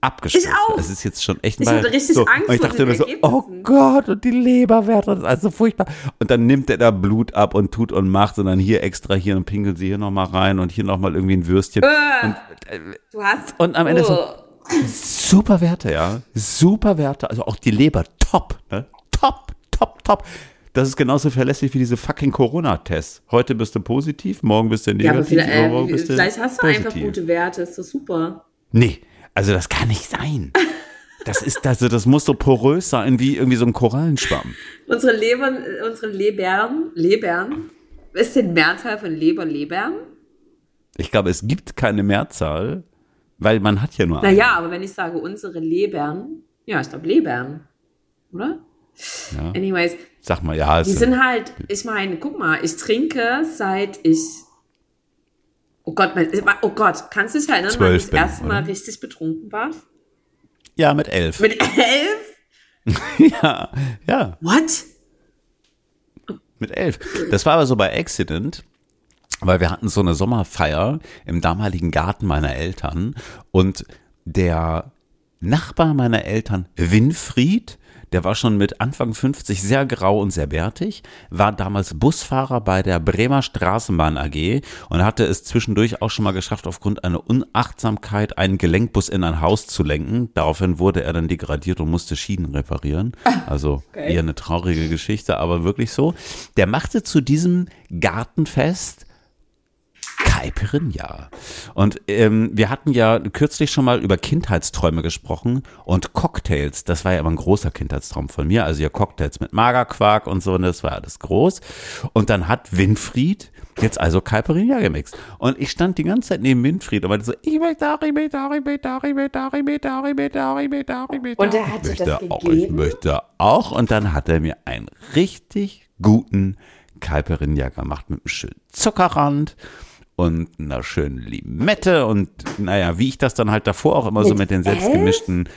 abgestürzt Ich auch. Es ist jetzt schon echt Ich mal hatte richtig so, Angst und ich vor dachte mir so, oh. Gott, und die Leberwerte, das ist alles so furchtbar. Und dann nimmt er da Blut ab und tut und macht und dann hier extra hier und pinkeln sie hier nochmal rein und hier nochmal irgendwie ein Würstchen. Äh, du hast. Und am Ende so, Ugh. Super Werte, ja. Super Werte. Also auch die Leber, top, ne? Top, top, top. Das ist genauso verlässlich wie diese fucking Corona-Tests. Heute bist du positiv, morgen bist du Ja, aber negativ, vielleicht, äh, bist du vielleicht hast du positiv. einfach gute Werte, ist doch super. Nee, also das kann nicht sein. Das ist, also das muss so porös sein wie irgendwie so ein Korallenschwamm. Unsere Lebern, unsere Lebern, Lebern, ist die Mehrzahl von Leber Lebern? Ich glaube, es gibt keine Mehrzahl, weil man hat ja nur eine. Naja, aber wenn ich sage unsere Lebern, ja, ich glaube Lebern, oder? Ja. Anyways, Sag mal, ja, die sind halt, ich meine, guck mal, ich trinke seit ich, oh Gott, mein, oh Gott, kannst du dich erinnern, du Zwölf das bin, erste Mal oder? richtig betrunken warst? ja mit elf. Mit elf? ja, ja. What? Mit elf. Das war aber so bei Accident, weil wir hatten so eine Sommerfeier im damaligen Garten meiner Eltern und der Nachbar meiner Eltern, Winfried, der war schon mit Anfang 50 sehr grau und sehr bärtig, war damals Busfahrer bei der Bremer Straßenbahn AG und hatte es zwischendurch auch schon mal geschafft, aufgrund einer Unachtsamkeit einen Gelenkbus in ein Haus zu lenken. Daraufhin wurde er dann degradiert und musste Schienen reparieren. Also Okay. eher eine traurige Geschichte, aber wirklich so. Der machte zu diesem Gartenfest Caipirinha. Und ähm, wir hatten ja kürzlich schon mal über Kindheitsträume gesprochen und Cocktails, das war ja immer ein großer Kindheitstraum von mir, also ja Cocktails mit Magerquark und so, und das war alles groß. Und dann hat Winfried jetzt also Caipirinha gemixt. Und ich stand die ganze Zeit neben Winfried und meinte so, ich möchte auch, ich möchte auch, ich möchte auch, ich möchte auch, ich möchte auch, ich möchte auch, ich möchte auch, ich möchte auch. Und er hat ich möchte auch, ich möchte auch. Und dann hat er mir einen richtig guten Caipirinha gemacht mit einem schönen Zuckerrand und einer schönen Limette und naja, wie ich das dann halt davor auch immer so mit den selbstgemischten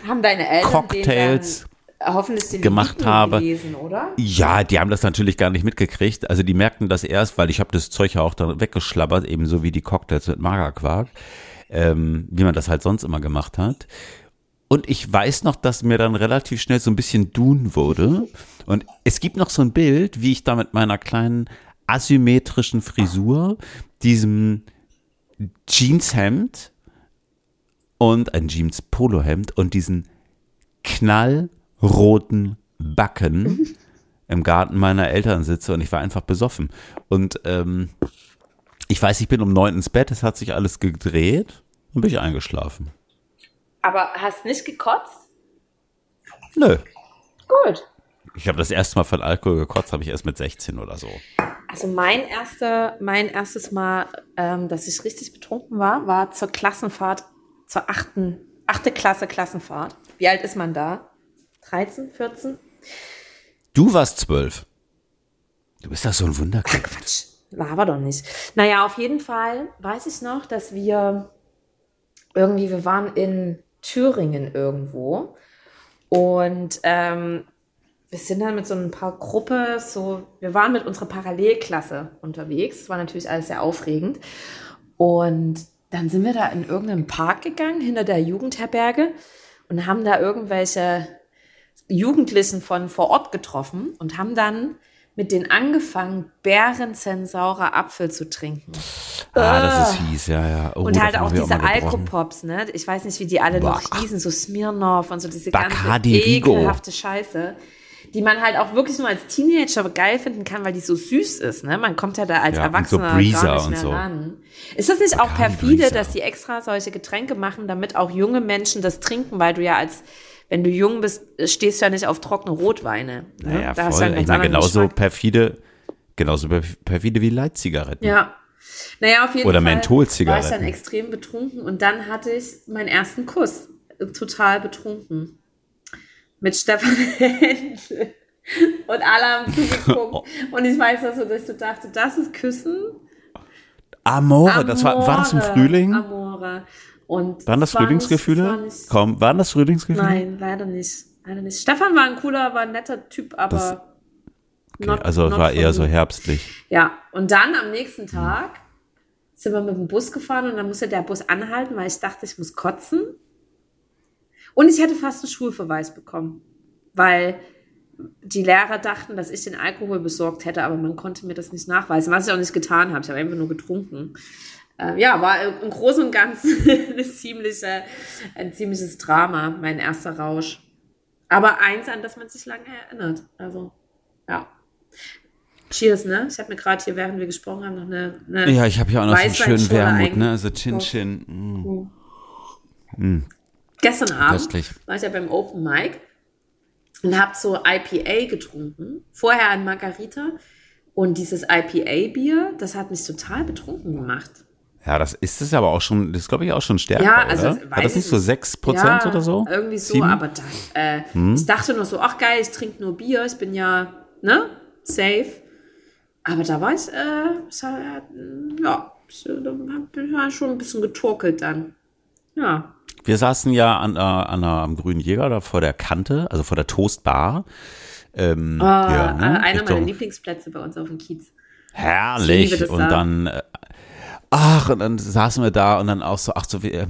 Cocktails dann hoffentlich gemacht habe. gelesen? Ja, die haben das natürlich gar nicht mitgekriegt. Also die merkten das erst, weil ich habe das Zeug ja auch dann weggeschlabbert, ebenso wie die Cocktails mit Magerquark, ähm, wie man das halt sonst immer gemacht hat. Und ich weiß noch, dass mir dann relativ schnell so ein bisschen dun wurde. Und es gibt noch so ein Bild, wie ich da mit meiner kleinen asymmetrischen Frisur, diesem Jeanshemd und ein Jeans-Polohemd und diesen knallroten Backen im Garten meiner Eltern sitze und ich war einfach besoffen. Und ähm, ich weiß, ich bin um neun ins Bett, es hat sich alles gedreht und bin ich eingeschlafen. Aber hast nicht gekotzt? Nö, Gut. Ich habe das erste Mal von Alkohol gekotzt, habe ich erst mit 16 oder so. Also mein erster, mein erstes Mal, ähm, dass ich richtig betrunken war, war zur Klassenfahrt, zur achten, achte Klasse Klassenfahrt. Wie alt ist man da? 13, 14? Du warst zwölf. Du bist doch so ein Wunderkind. Quatsch, war aber doch nicht. Naja, auf jeden Fall weiß ich noch, dass wir irgendwie, wir waren in Thüringen irgendwo und ähm, wir sind dann mit so ein paar Gruppe, so, wir waren mit unserer Parallelklasse unterwegs. Das war natürlich alles sehr aufregend. Und dann sind wir da in irgendeinen Park gegangen, hinter der Jugendherberge, und haben da irgendwelche Jugendlichen von vor Ort getroffen und haben dann mit denen angefangen, Bärenzensaurer Apfel zu trinken. Ah, das ist fies, ja, ja. Oh, und halt auch diese. Alkopops, ne? Ich weiß nicht, wie die alle Boah. noch hießen, so Smirnoff und so diese Bacardi ganze Rigo. ekelhafte Scheiße, die man halt auch wirklich nur als Teenager geil finden kann, weil die so süß ist, ne? Man kommt ja da als Ja, und so Erwachsener Breezer gar nicht und mehr so. ran. Ist das nicht auch perfide, Breezer. dass die extra solche Getränke machen, damit auch junge Menschen das trinken, weil du ja als wenn du jung bist, stehst du ja nicht auf trockene Rotweine. Ne? Naja, Da hast voll. meine, anderen genauso Geschmack. perfide, genauso perf- perfide wie Leitzigaretten. Ja. Naja, auf jeden Oder Fall war ich dann extrem betrunken und dann hatte ich meinen ersten Kuss. Total betrunken. Mit Stefan Händel. Und alle haben zugeguckt. Und ich weiß noch so, dass ich so dachte, das ist Küssen. Amore, das war, war das im Amore, Frühling? Amore. Und Waren das nicht- Frühlingsgefühle? war nicht- Komm, waren das Frühlingsgefühle? Nein, leider nicht. Leider nicht. Stefan war ein cooler, war ein netter Typ, aber. Das- Okay, not- also es not war eher so herbstlich. Ja, und dann am nächsten Tag sind wir mit dem Bus gefahren und dann musste der Bus anhalten, weil ich dachte, ich muss kotzen. Und ich hätte fast einen Schulverweis bekommen, weil die Lehrer dachten, dass ich den Alkohol besorgt hätte, aber man konnte mir das nicht nachweisen, was ich auch nicht getan habe. Ich habe einfach nur getrunken. Ähm, ja, war im Großen und Ganzen eine ziemliche, ein ziemliches Drama, mein erster Rausch. Aber eins, an das man sich lange erinnert. Also, ja. Cheers, ne? Ich habe mir gerade hier, während wir gesprochen haben, noch eine, eine Ja, ich habe hier auch noch so einen schönen Wermut, ne? Also Chin Chin. Mm. Gestern Abend Köstlich. war ich ja beim Open Mic und habe so IPA getrunken. Vorher ein Margarita. Und dieses IPA-Bier, das hat mich total betrunken gemacht. Ja, das ist es aber auch schon, das glaube ich auch schon stärker, Ja, also oder? Hat das ich nicht so nicht. 6% ja, oder so? Irgendwie so, Sieben? Hm? aber das, äh, ich dachte nur so, ach geil, ich trinke nur Bier, ich bin ja, ne, safe. Aber da war ich, äh, ja, äh, da war ich schon ein bisschen getorkelt dann. Ja. Wir saßen ja an, äh, an einer, am Grünen Jäger da vor der Kante, also vor der Toastbar. Ähm, Oh, ja, äh, ne? einer Richtung- meiner Lieblingsplätze bei uns auf dem Kiez. Herrlich. Und da. dann, äh, ach, und dann saßen wir da und dann auch so, ach so, wir, äh,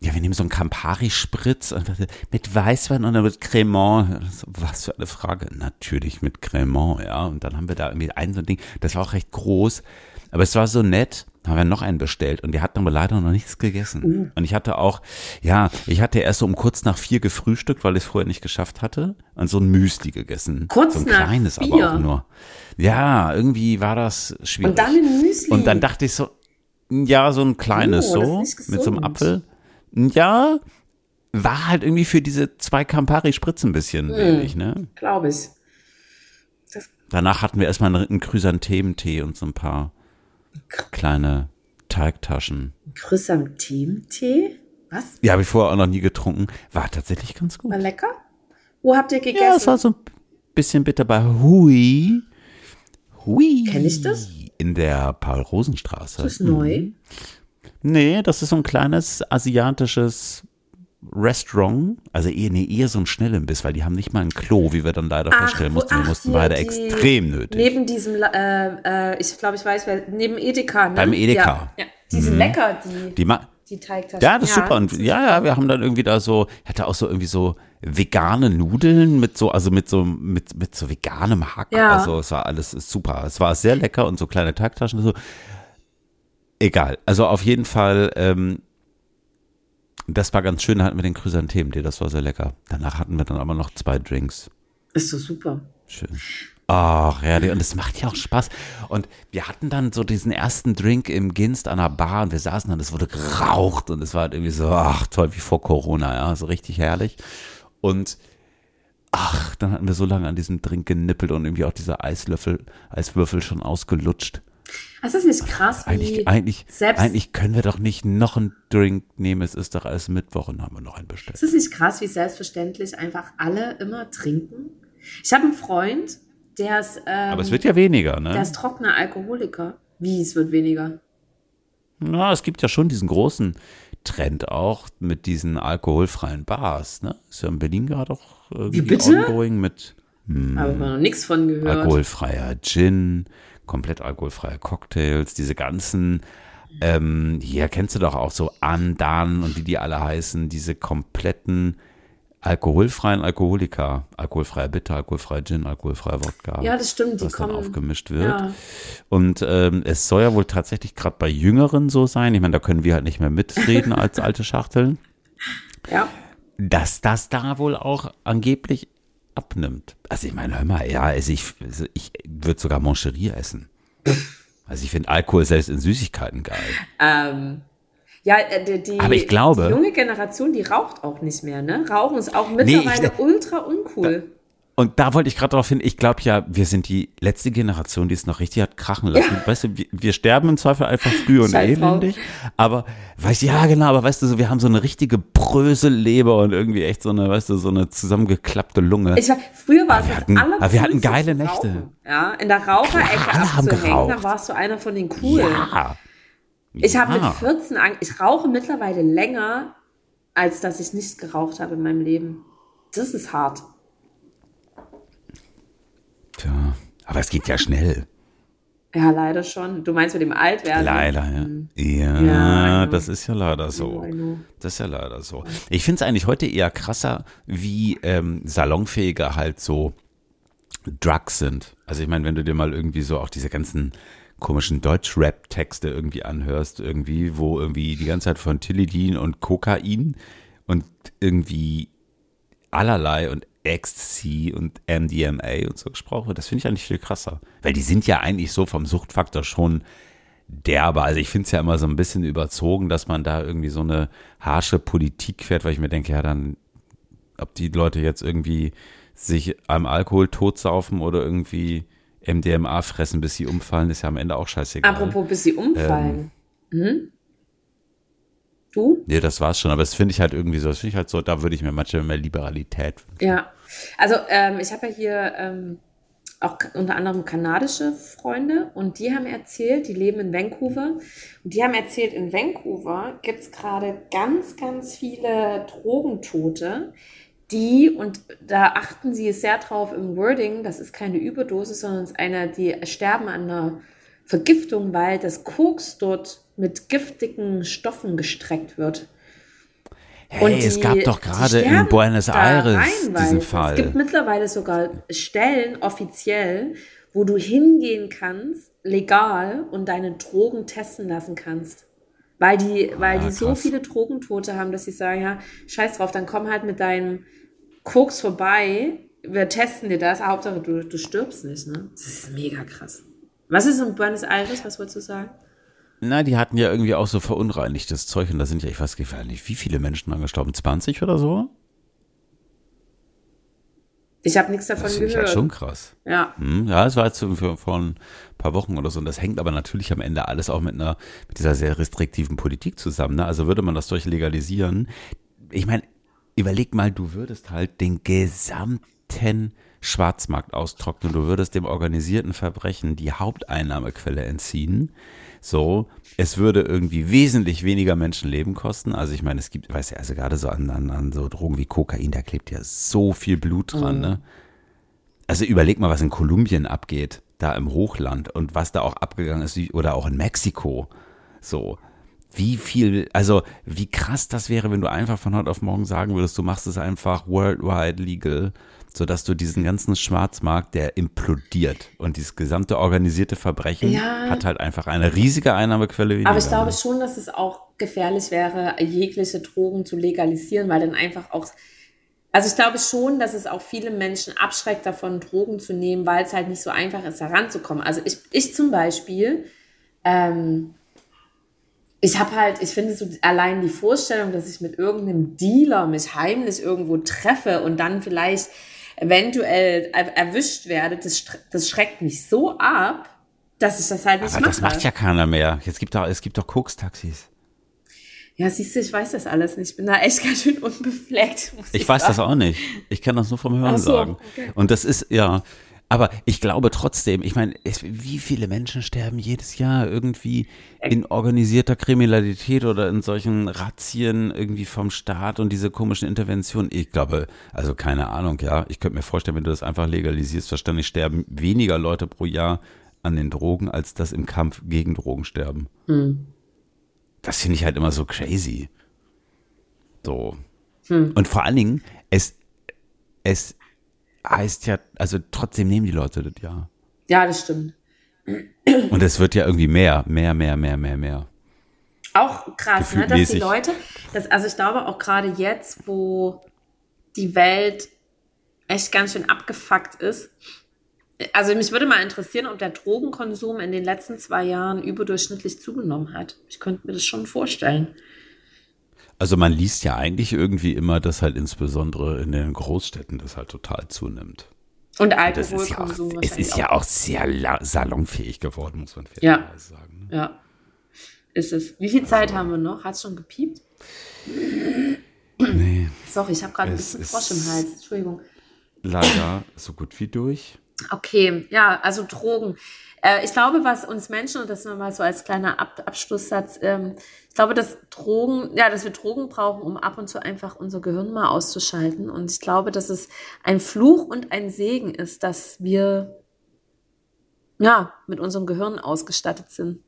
ja, wir nehmen so einen Campari-Spritz und mit Weißwein oder mit Cremant. Was für eine Frage. Natürlich mit Cremant, ja. Und dann haben wir da irgendwie ein so ein Ding, das war auch recht groß, aber es war so nett. Haben wir noch einen bestellt und die hatten aber leider noch nichts gegessen. Uh. Und ich hatte auch, ja, ich hatte erst so um kurz nach vier gefrühstückt, weil ich es vorher nicht geschafft hatte und so ein Müsli gegessen. Kurz so ein nach kleines vier? aber auch nur. Ja, irgendwie war das schwierig. Und dann ein Müsli. Und dann dachte ich so, ja, so ein kleines Oh, so, mit so einem. Apfel. Ja, war halt irgendwie für diese zwei Campari-Spritzen ein bisschen Hm. wenig, ne? Glaube ich. Danach hatten wir erstmal einen, einen Chrysanthementee und so ein paar kleine Teigtaschen. Chrysanthemtee? Was? Ja, habe ich vorher auch noch nie getrunken. War tatsächlich ganz gut. War lecker? Wo habt ihr Ja, es gegessen? war so ein bisschen bitter bei Hui. Hui. Kenn ich das? In der Paul-Rosen-Straße. das ist neu. Nee, das ist so ein kleines asiatisches Restaurant. Also eher, nee, eher so ein Schnellimbiss, weil die haben nicht mal ein Klo, wie wir dann leider feststellen wo- mussten. Wir ach, mussten hier beide die- extrem nötig. Neben diesem, äh, äh, ich glaube, ich weiß, wer, neben Edeka, ne? Beim Edeka. Ja, ja. die sind lecker, die, Die ma die Teigtaschen. ja, das ist super. Und ja, ja, wir haben dann irgendwie da so, ich hatte auch so irgendwie so vegane Nudeln mit so, also mit so, mit, mit so veganem Hack. Ja. Also es war alles super. Es war sehr lecker und so kleine Teigtaschen. und So. Egal. Also auf jeden Fall, ähm, das war ganz schön, da hatten wir den Chrysanthemen, das war sehr lecker. Danach hatten wir dann aber noch zwei Drinks. Ist so super. Schön. Ach, ja, und es macht ja auch Spaß. Und wir hatten dann so diesen ersten Drink im Ginst an der Bar und wir saßen dann, es wurde geraucht und es war halt irgendwie so, ach toll, wie vor Corona, ja, so richtig herrlich. Und ach, dann hatten wir so lange an diesem Drink genippelt und irgendwie auch dieser Eislöffel, Eiswürfel schon ausgelutscht. Das ist nicht krass, wie Eigentlich, eigentlich, selbst eigentlich können wir doch nicht noch einen Drink nehmen. Es ist doch erst Mittwoch und haben wir noch einen bestellt. Es ist nicht krass, wie selbstverständlich einfach alle immer trinken. Ich habe einen Freund, der ist, ähm, Aber es wird ja weniger, der ne? ist trockener Alkoholiker. Wie, es wird weniger? Na, es gibt ja schon diesen großen Trend auch mit diesen alkoholfreien Bars, ne? Ist ja in Berlin gerade auch irgendwie bitte? ongoing mit Habe ich noch nichts von gehört. alkoholfreier Gin, komplett alkoholfreie Cocktails, diese ganzen, ähm, hier kennst du doch auch so Andan und wie die alle heißen, diese kompletten alkoholfreien Alkoholiker, alkoholfreier Bitter, alkoholfreier Gin, alkoholfreier Wodka. Ja, das stimmt, die was dann kommen. aufgemischt wird. Ja. Und ähm, es soll ja wohl tatsächlich gerade bei Jüngeren so sein, ich meine, da können wir halt nicht mehr mitreden als alte Schachteln, Ja. dass das da wohl auch angeblich abnimmt. Also ich meine, hör mal, ja, also ich, also ich würde sogar Moncherie essen. Also ich finde Alkohol selbst in Süßigkeiten geil. Ähm, ja, äh, die, die, Aber ich glaube- die junge Generation, die raucht auch nicht mehr, ne? Rauchen ist auch mittlerweile ich- ultra uncool. Und da wollte ich gerade darauf hin, ich glaube ja, wir sind die letzte Generation, die es noch richtig hat krachen lassen. Weißt du, wir, wir sterben im Zweifel einfach früh und elendig. Aber, weißt du, ja genau, aber weißt du, so, wir haben so eine richtige Bröselleber und irgendwie echt so eine, weißt du, so eine zusammengeklappte Lunge. Ich war, früher war es wir das hatten- aber wir hatten geile Nächte. Ja, in der Raucherecke Klar, abzuhängen, da warst du einer von den coolen. ja. Ich habe Ja. mit 14 an, ich rauche mittlerweile länger, als dass ich nicht geraucht habe in meinem Leben. Das ist hart. Tja, aber es geht ja schnell. Ja, leider schon. Du meinst mit dem Altwerden? Leider, ja. Ja, Ja, I know. das ist ja leider so. Know. Das ist ja leider so. Ich finde es eigentlich heute eher krasser, wie ähm, salonfähiger halt so Drugs sind. Also ich meine, wenn du dir mal irgendwie so auch diese ganzen komischen Deutsch-Rap-Texte irgendwie anhörst, irgendwie, wo irgendwie die ganze Zeit von Tilidin und Kokain und irgendwie allerlei und Ecstasy und MDMA und so gesprochen wird, das finde ich eigentlich viel krasser. Weil die sind ja eigentlich so vom Suchtfaktor schon derbe. Also ich finde es ja immer so ein bisschen überzogen, dass man da irgendwie so eine harsche Politik fährt, weil ich mir denke, ja dann, ob die Leute jetzt irgendwie sich am Alkohol totsaufen oder irgendwie MDMA fressen, bis sie umfallen, ist ja am Ende auch scheißegal. Apropos, bis sie umfallen. Ähm. Hm? Du? Nee, das war's schon, aber das finde ich halt irgendwie so, das finde ich halt so, da würde ich mir manchmal mehr Liberalität wünschen. Ja. Also, ähm, ich habe ja hier ähm, auch unter anderem kanadische Freunde und die haben erzählt, die leben in Vancouver und die haben erzählt, in Vancouver gibt es gerade ganz, ganz viele Drogentote, die, und da achten sie sehr drauf im Wording, das ist keine Überdosis, sondern es ist einer, die sterben an einer Vergiftung, weil das Koks dort mit giftigen Stoffen gestreckt wird. Hey, es die- gab doch gerade in Buenos Aires reihenweise. diesen Fall. Es gibt mittlerweile sogar Stellen offiziell, wo du hingehen kannst, legal, und deine Drogen testen lassen kannst. Weil die, weil die so Ah, krass. viele Drogentote haben, dass sie sagen, ja, scheiß drauf, dann komm halt mit deinem Koks vorbei, wir testen dir das, Hauptsache du, du stirbst nicht, ne? Das ist mega krass. Was ist in Buenos Aires, was wolltest du sagen? Na, die hatten ja irgendwie auch so verunreinigtes Zeug und da sind ja, ich weiß gar nicht, wie viele Menschen dran gestorben? 20 oder so? Ich habe nichts davon Das ich gehört. halt schon krass. ja. Hm, ja, es war jetzt so vor, vor ein paar Wochen oder so. Und das hängt aber natürlich am Ende alles auch mit einer, mit dieser sehr restriktiven Politik zusammen. Ne? Also würde man das durch legalisieren. Ich meine, überleg mal, du würdest halt den gesamten Schwarzmarkt austrocknen. Du würdest dem organisierten Verbrechen die Haupteinnahmequelle entziehen. So, es würde irgendwie wesentlich weniger Menschenleben kosten. Also ich meine, es gibt, weißt du, also gerade so an, an, an so Drogen wie Kokain, da klebt ja so viel Blut dran, ne? Also überleg mal, was in Kolumbien abgeht, da im Hochland und was da auch abgegangen ist, oder auch in Mexiko. So, wie viel, also wie krass das wäre, wenn du einfach von heute auf morgen sagen würdest, du machst es einfach worldwide legal, sodass du diesen ganzen Schwarzmarkt, der implodiert und dieses gesamte organisierte Verbrechen Ja. hat halt einfach eine riesige Einnahmequelle weniger. Aber ich glaube schon, dass es auch gefährlich wäre, jegliche Drogen zu legalisieren, weil dann einfach auch. Also ich glaube schon, dass es auch viele Menschen abschreckt davon, Drogen zu nehmen, weil es halt nicht so einfach ist, heranzukommen. Also ich, ich zum Beispiel, ähm, ich habe halt, ich finde so allein die Vorstellung, dass ich mit irgendeinem Dealer mich heimlich irgendwo treffe und dann vielleicht eventuell er erwischt werde, das, das schreckt mich so ab, dass ich das halt nicht Aber mache. das macht ja keiner mehr. Jetzt gibt doch, es gibt doch Koks-Taxis. Ja, siehst du, ich weiß das alles nicht. Ich bin da echt ganz schön unbefleckt. Ich, Ich weiß das auch nicht. Ich kann das nur vom Hören so, sagen. okay. Und das ist, ja. Aber ich glaube trotzdem, ich meine, es- wie viele Menschen sterben jedes Jahr irgendwie in organisierter Kriminalität oder in solchen Razzien irgendwie vom Staat und diese komischen Interventionen? Ich glaube, also keine Ahnung, ja. Ich könnte mir vorstellen, wenn du das einfach legalisierst, wahrscheinlich sterben weniger Leute pro Jahr an den Drogen, als das im Kampf gegen Drogen sterben. Hm. Das finde ich halt immer so crazy. So. Und vor allen Dingen, es, es heißt ja, also trotzdem nehmen die Leute das ja. Ja, das stimmt. Und es wird ja irgendwie mehr, mehr, mehr, mehr, mehr, mehr. Auch krass, ne, dass die. Leute, das, also ich glaube auch gerade jetzt, wo die Welt echt ganz schön abgefuckt ist. Also mich würde mal interessieren, ob der Drogenkonsum in den letzten zwei Jahren überdurchschnittlich zugenommen hat. Ich könnte mir das schon vorstellen. Also man liest ja eigentlich irgendwie immer, dass halt insbesondere in den Großstädten das halt total zunimmt. Und ist ja auch, Alkoholkonsum es ist ja auch sehr salonfähig geworden, muss man Ja. fairerweise sagen. ne? Ja, ist es. Wie viel Zeit haben wir noch? Hat es schon gepiept? Nee, Sorry, ich habe gerade ein bisschen Frosch im Hals. Entschuldigung. leider so gut wie durch. Okay, ja, also Drogen. Äh, ich glaube, was uns Menschen, und das nur mal so als kleiner Ab Abschlusssatz, ähm, ich glaube, dass Drogen, ja, dass wir Drogen brauchen, um ab und zu einfach unser Gehirn mal auszuschalten. Und ich glaube, dass es ein Fluch und ein Segen ist, dass wir ja mit unserem Gehirn ausgestattet sind.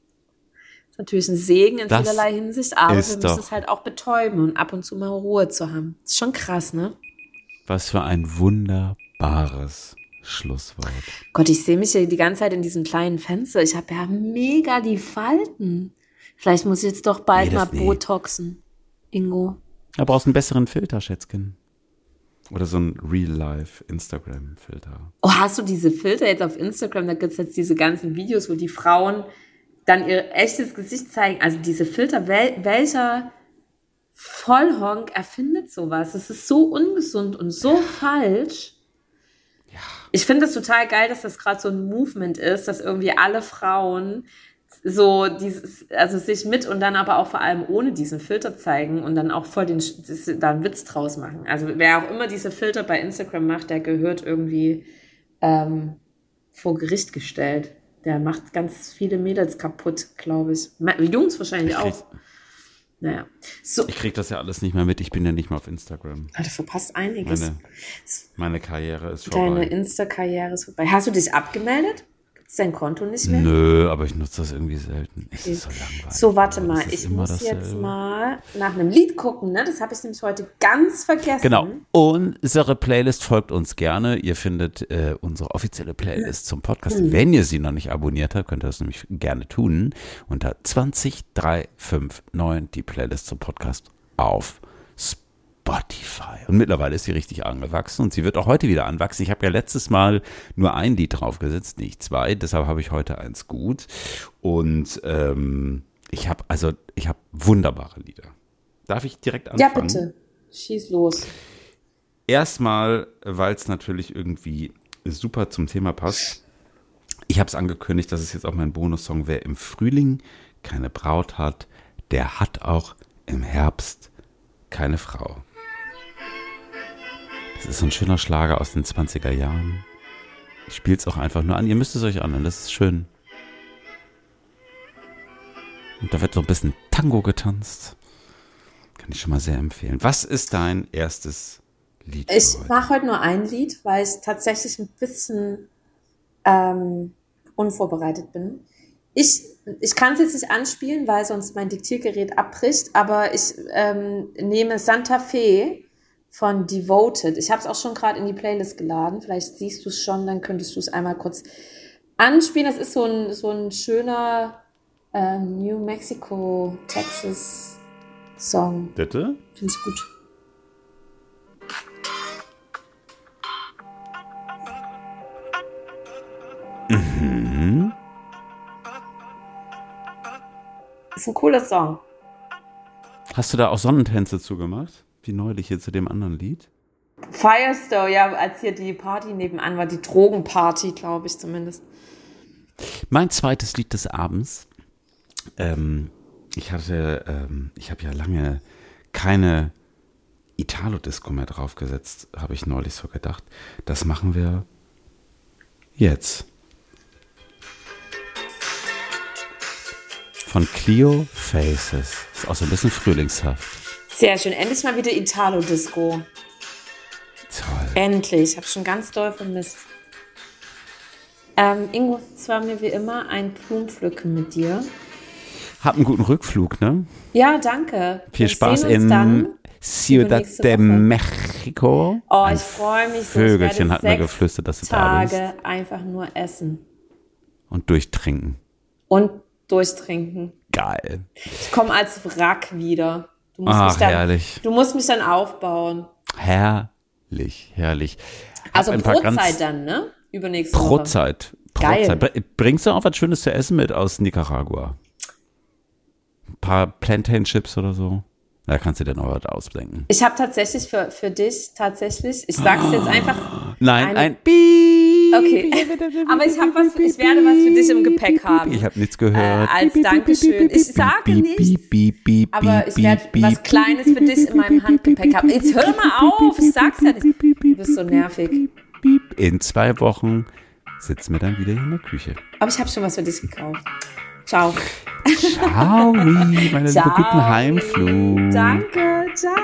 ist natürlich ein Segen in Das vielerlei Hinsicht, aber wir müssen doch- es halt auch betäuben und ab und zu mal Ruhe zu haben. ist schon krass, ne? Was für ein wunderbares Schlusswort. Gott, ich sehe mich hier die ganze Zeit in diesem kleinen Fenster. Ich habe ja mega die Falten. Vielleicht muss ich jetzt doch bald Nee, mal nee. Botoxen. Ingo. Da brauchst du einen besseren Filter, Schätzchen. Oder so ein Real-Life-Instagram-Filter. Oh, hast du diese Filter jetzt auf Instagram? Da gibt es jetzt diese ganzen Videos, wo die Frauen dann ihr echtes Gesicht zeigen. Also diese Filter, wel welcher Vollhonk erfindet sowas? Das ist so ungesund und so falsch. Ich finde es total geil, dass das gerade so ein Movement ist, dass irgendwie alle Frauen so dieses, also sich mit und dann aber auch vor allem ohne diesen Filter zeigen und dann auch voll den, da einen Witz draus machen. Also wer auch immer diese Filter bei Instagram macht, der gehört irgendwie ähm, vor Gericht gestellt. Der macht ganz viele Mädels kaputt, glaube ich. Jungs wahrscheinlich Ich krieg- auch. Naja. So, Ich krieg das ja alles nicht mehr mit. Ich bin ja nicht mal auf Instagram. Ah, du verpasst einiges. Meine, meine Karriere ist Deine vorbei. Insta-Karriere ist vorbei. Hast du dich abgemeldet? Es dein Konto nicht mehr? Nö, aber ich nutze das irgendwie selten. Es ist so langweilig. So, warte mal. ist Ich muss jetzt dasselbe. mal nach einem Lied gucken, ne? Das habe ich nämlich heute ganz vergessen. Genau. Unsere Playlist folgt uns gerne. Ihr findet äh, unsere offizielle Playlist zum Podcast. Mhm. Wenn ihr sie noch nicht abonniert habt, könnt ihr das nämlich gerne tun. Unter 20359 die Playlist zum Podcast auf Spotify. Und mittlerweile ist sie richtig angewachsen und sie wird auch heute wieder anwachsen. Ich habe ja letztes Mal nur ein Lied draufgesetzt, nicht zwei. Deshalb habe ich heute eins gut. Und ähm, ich habe also ich habe wunderbare Lieder. Darf ich direkt Ja, anfangen? bitte. Schieß los. Erstmal, weil es natürlich irgendwie super zum Thema passt. Ich habe es angekündigt, dass es jetzt auch mein Bonussong wäre. Im Frühling keine Braut hat, der hat auch im Herbst keine Frau. Das ist so ein schöner Schlager aus den 20er Jahren. Ich spiele es auch einfach nur an. Ihr müsst es euch anhören, das ist schön. Und da wird so ein bisschen Tango getanzt. Kann ich schon mal sehr empfehlen. Was ist dein erstes Lied? Ich heute? mache heute nur ein Lied, weil ich tatsächlich ein bisschen ähm, unvorbereitet bin. Ich, ich kann es jetzt nicht anspielen, weil sonst mein Diktiergerät abbricht, aber ich ähm, nehme Santa Fe von Devoted. Ich habe es auch schon gerade in die Playlist geladen. Vielleicht siehst du es schon, dann könntest du es einmal kurz anspielen. Das ist so ein, so ein schöner äh, New Mexico, Texas Song. Bitte? Finde ich gut. Ist ein cooler Song. Hast du da auch Sonnentänze zugemacht? Wie neulich hier zu dem anderen Lied? Firestone, ja, als hier die Party nebenan war, die Drogenparty, glaube ich zumindest. Mein zweites Lied des Abends. Ähm, ich hatte, ähm, ich habe ja lange keine Italo-Disco mehr draufgesetzt, habe ich neulich so gedacht. Das machen wir jetzt. Von Clio Faces. Ist auch so ein bisschen frühlingshaft. Sehr schön. Endlich mal wieder Italo-Disco. Toll. Endlich. Ich habe schon ganz doll vermisst. Ähm, Ingo, es war mir wie immer ein Blumenpflücken mit dir. Hab einen guten Rückflug, ne? Ja, danke. Viel Wir Spaß in dann. Ciudad de. Mexico. Oh, Ein ich freue mich so. Vögelchen hat mir geflüstert, dass du da bist. Tage einfach nur essen Und durchtrinken. und durchtrinken. Geil. Ich komme als Wrack wieder. Du musst, Ach, mich dann, herrlich. du musst mich dann aufbauen. Herrlich, herrlich. Hab Also Brotzeit dann, ne? Übernächste Woche. Brotzeit. Geil. Brotzeit. Br- Bringst du auch was Schönes zu essen mit aus Nicaragua? Ein paar Plantain Chips oder so? Da kannst du dir noch was ausdenken. Ich habe tatsächlich für, für dich, tatsächlich, ich sag's jetzt einfach. Nein, ein Piep. Okay. Aber ich hab was- ich werde was für dich im Gepäck haben. Ich habe nichts gehört. Äh, als Dankeschön. Ich sage nichts. Aber ich werde was Kleines für dich in meinem Handgepäck haben. Jetzt hör mal auf, ich sag's ja nicht. Du bist so nervig. In zwei Wochen sitzen wir dann wieder hier in der Küche. Aber ich habe schon was für dich gekauft. Ciao. Ciao, meine liebe Ciao. guten Heimflug. Danke, ciao.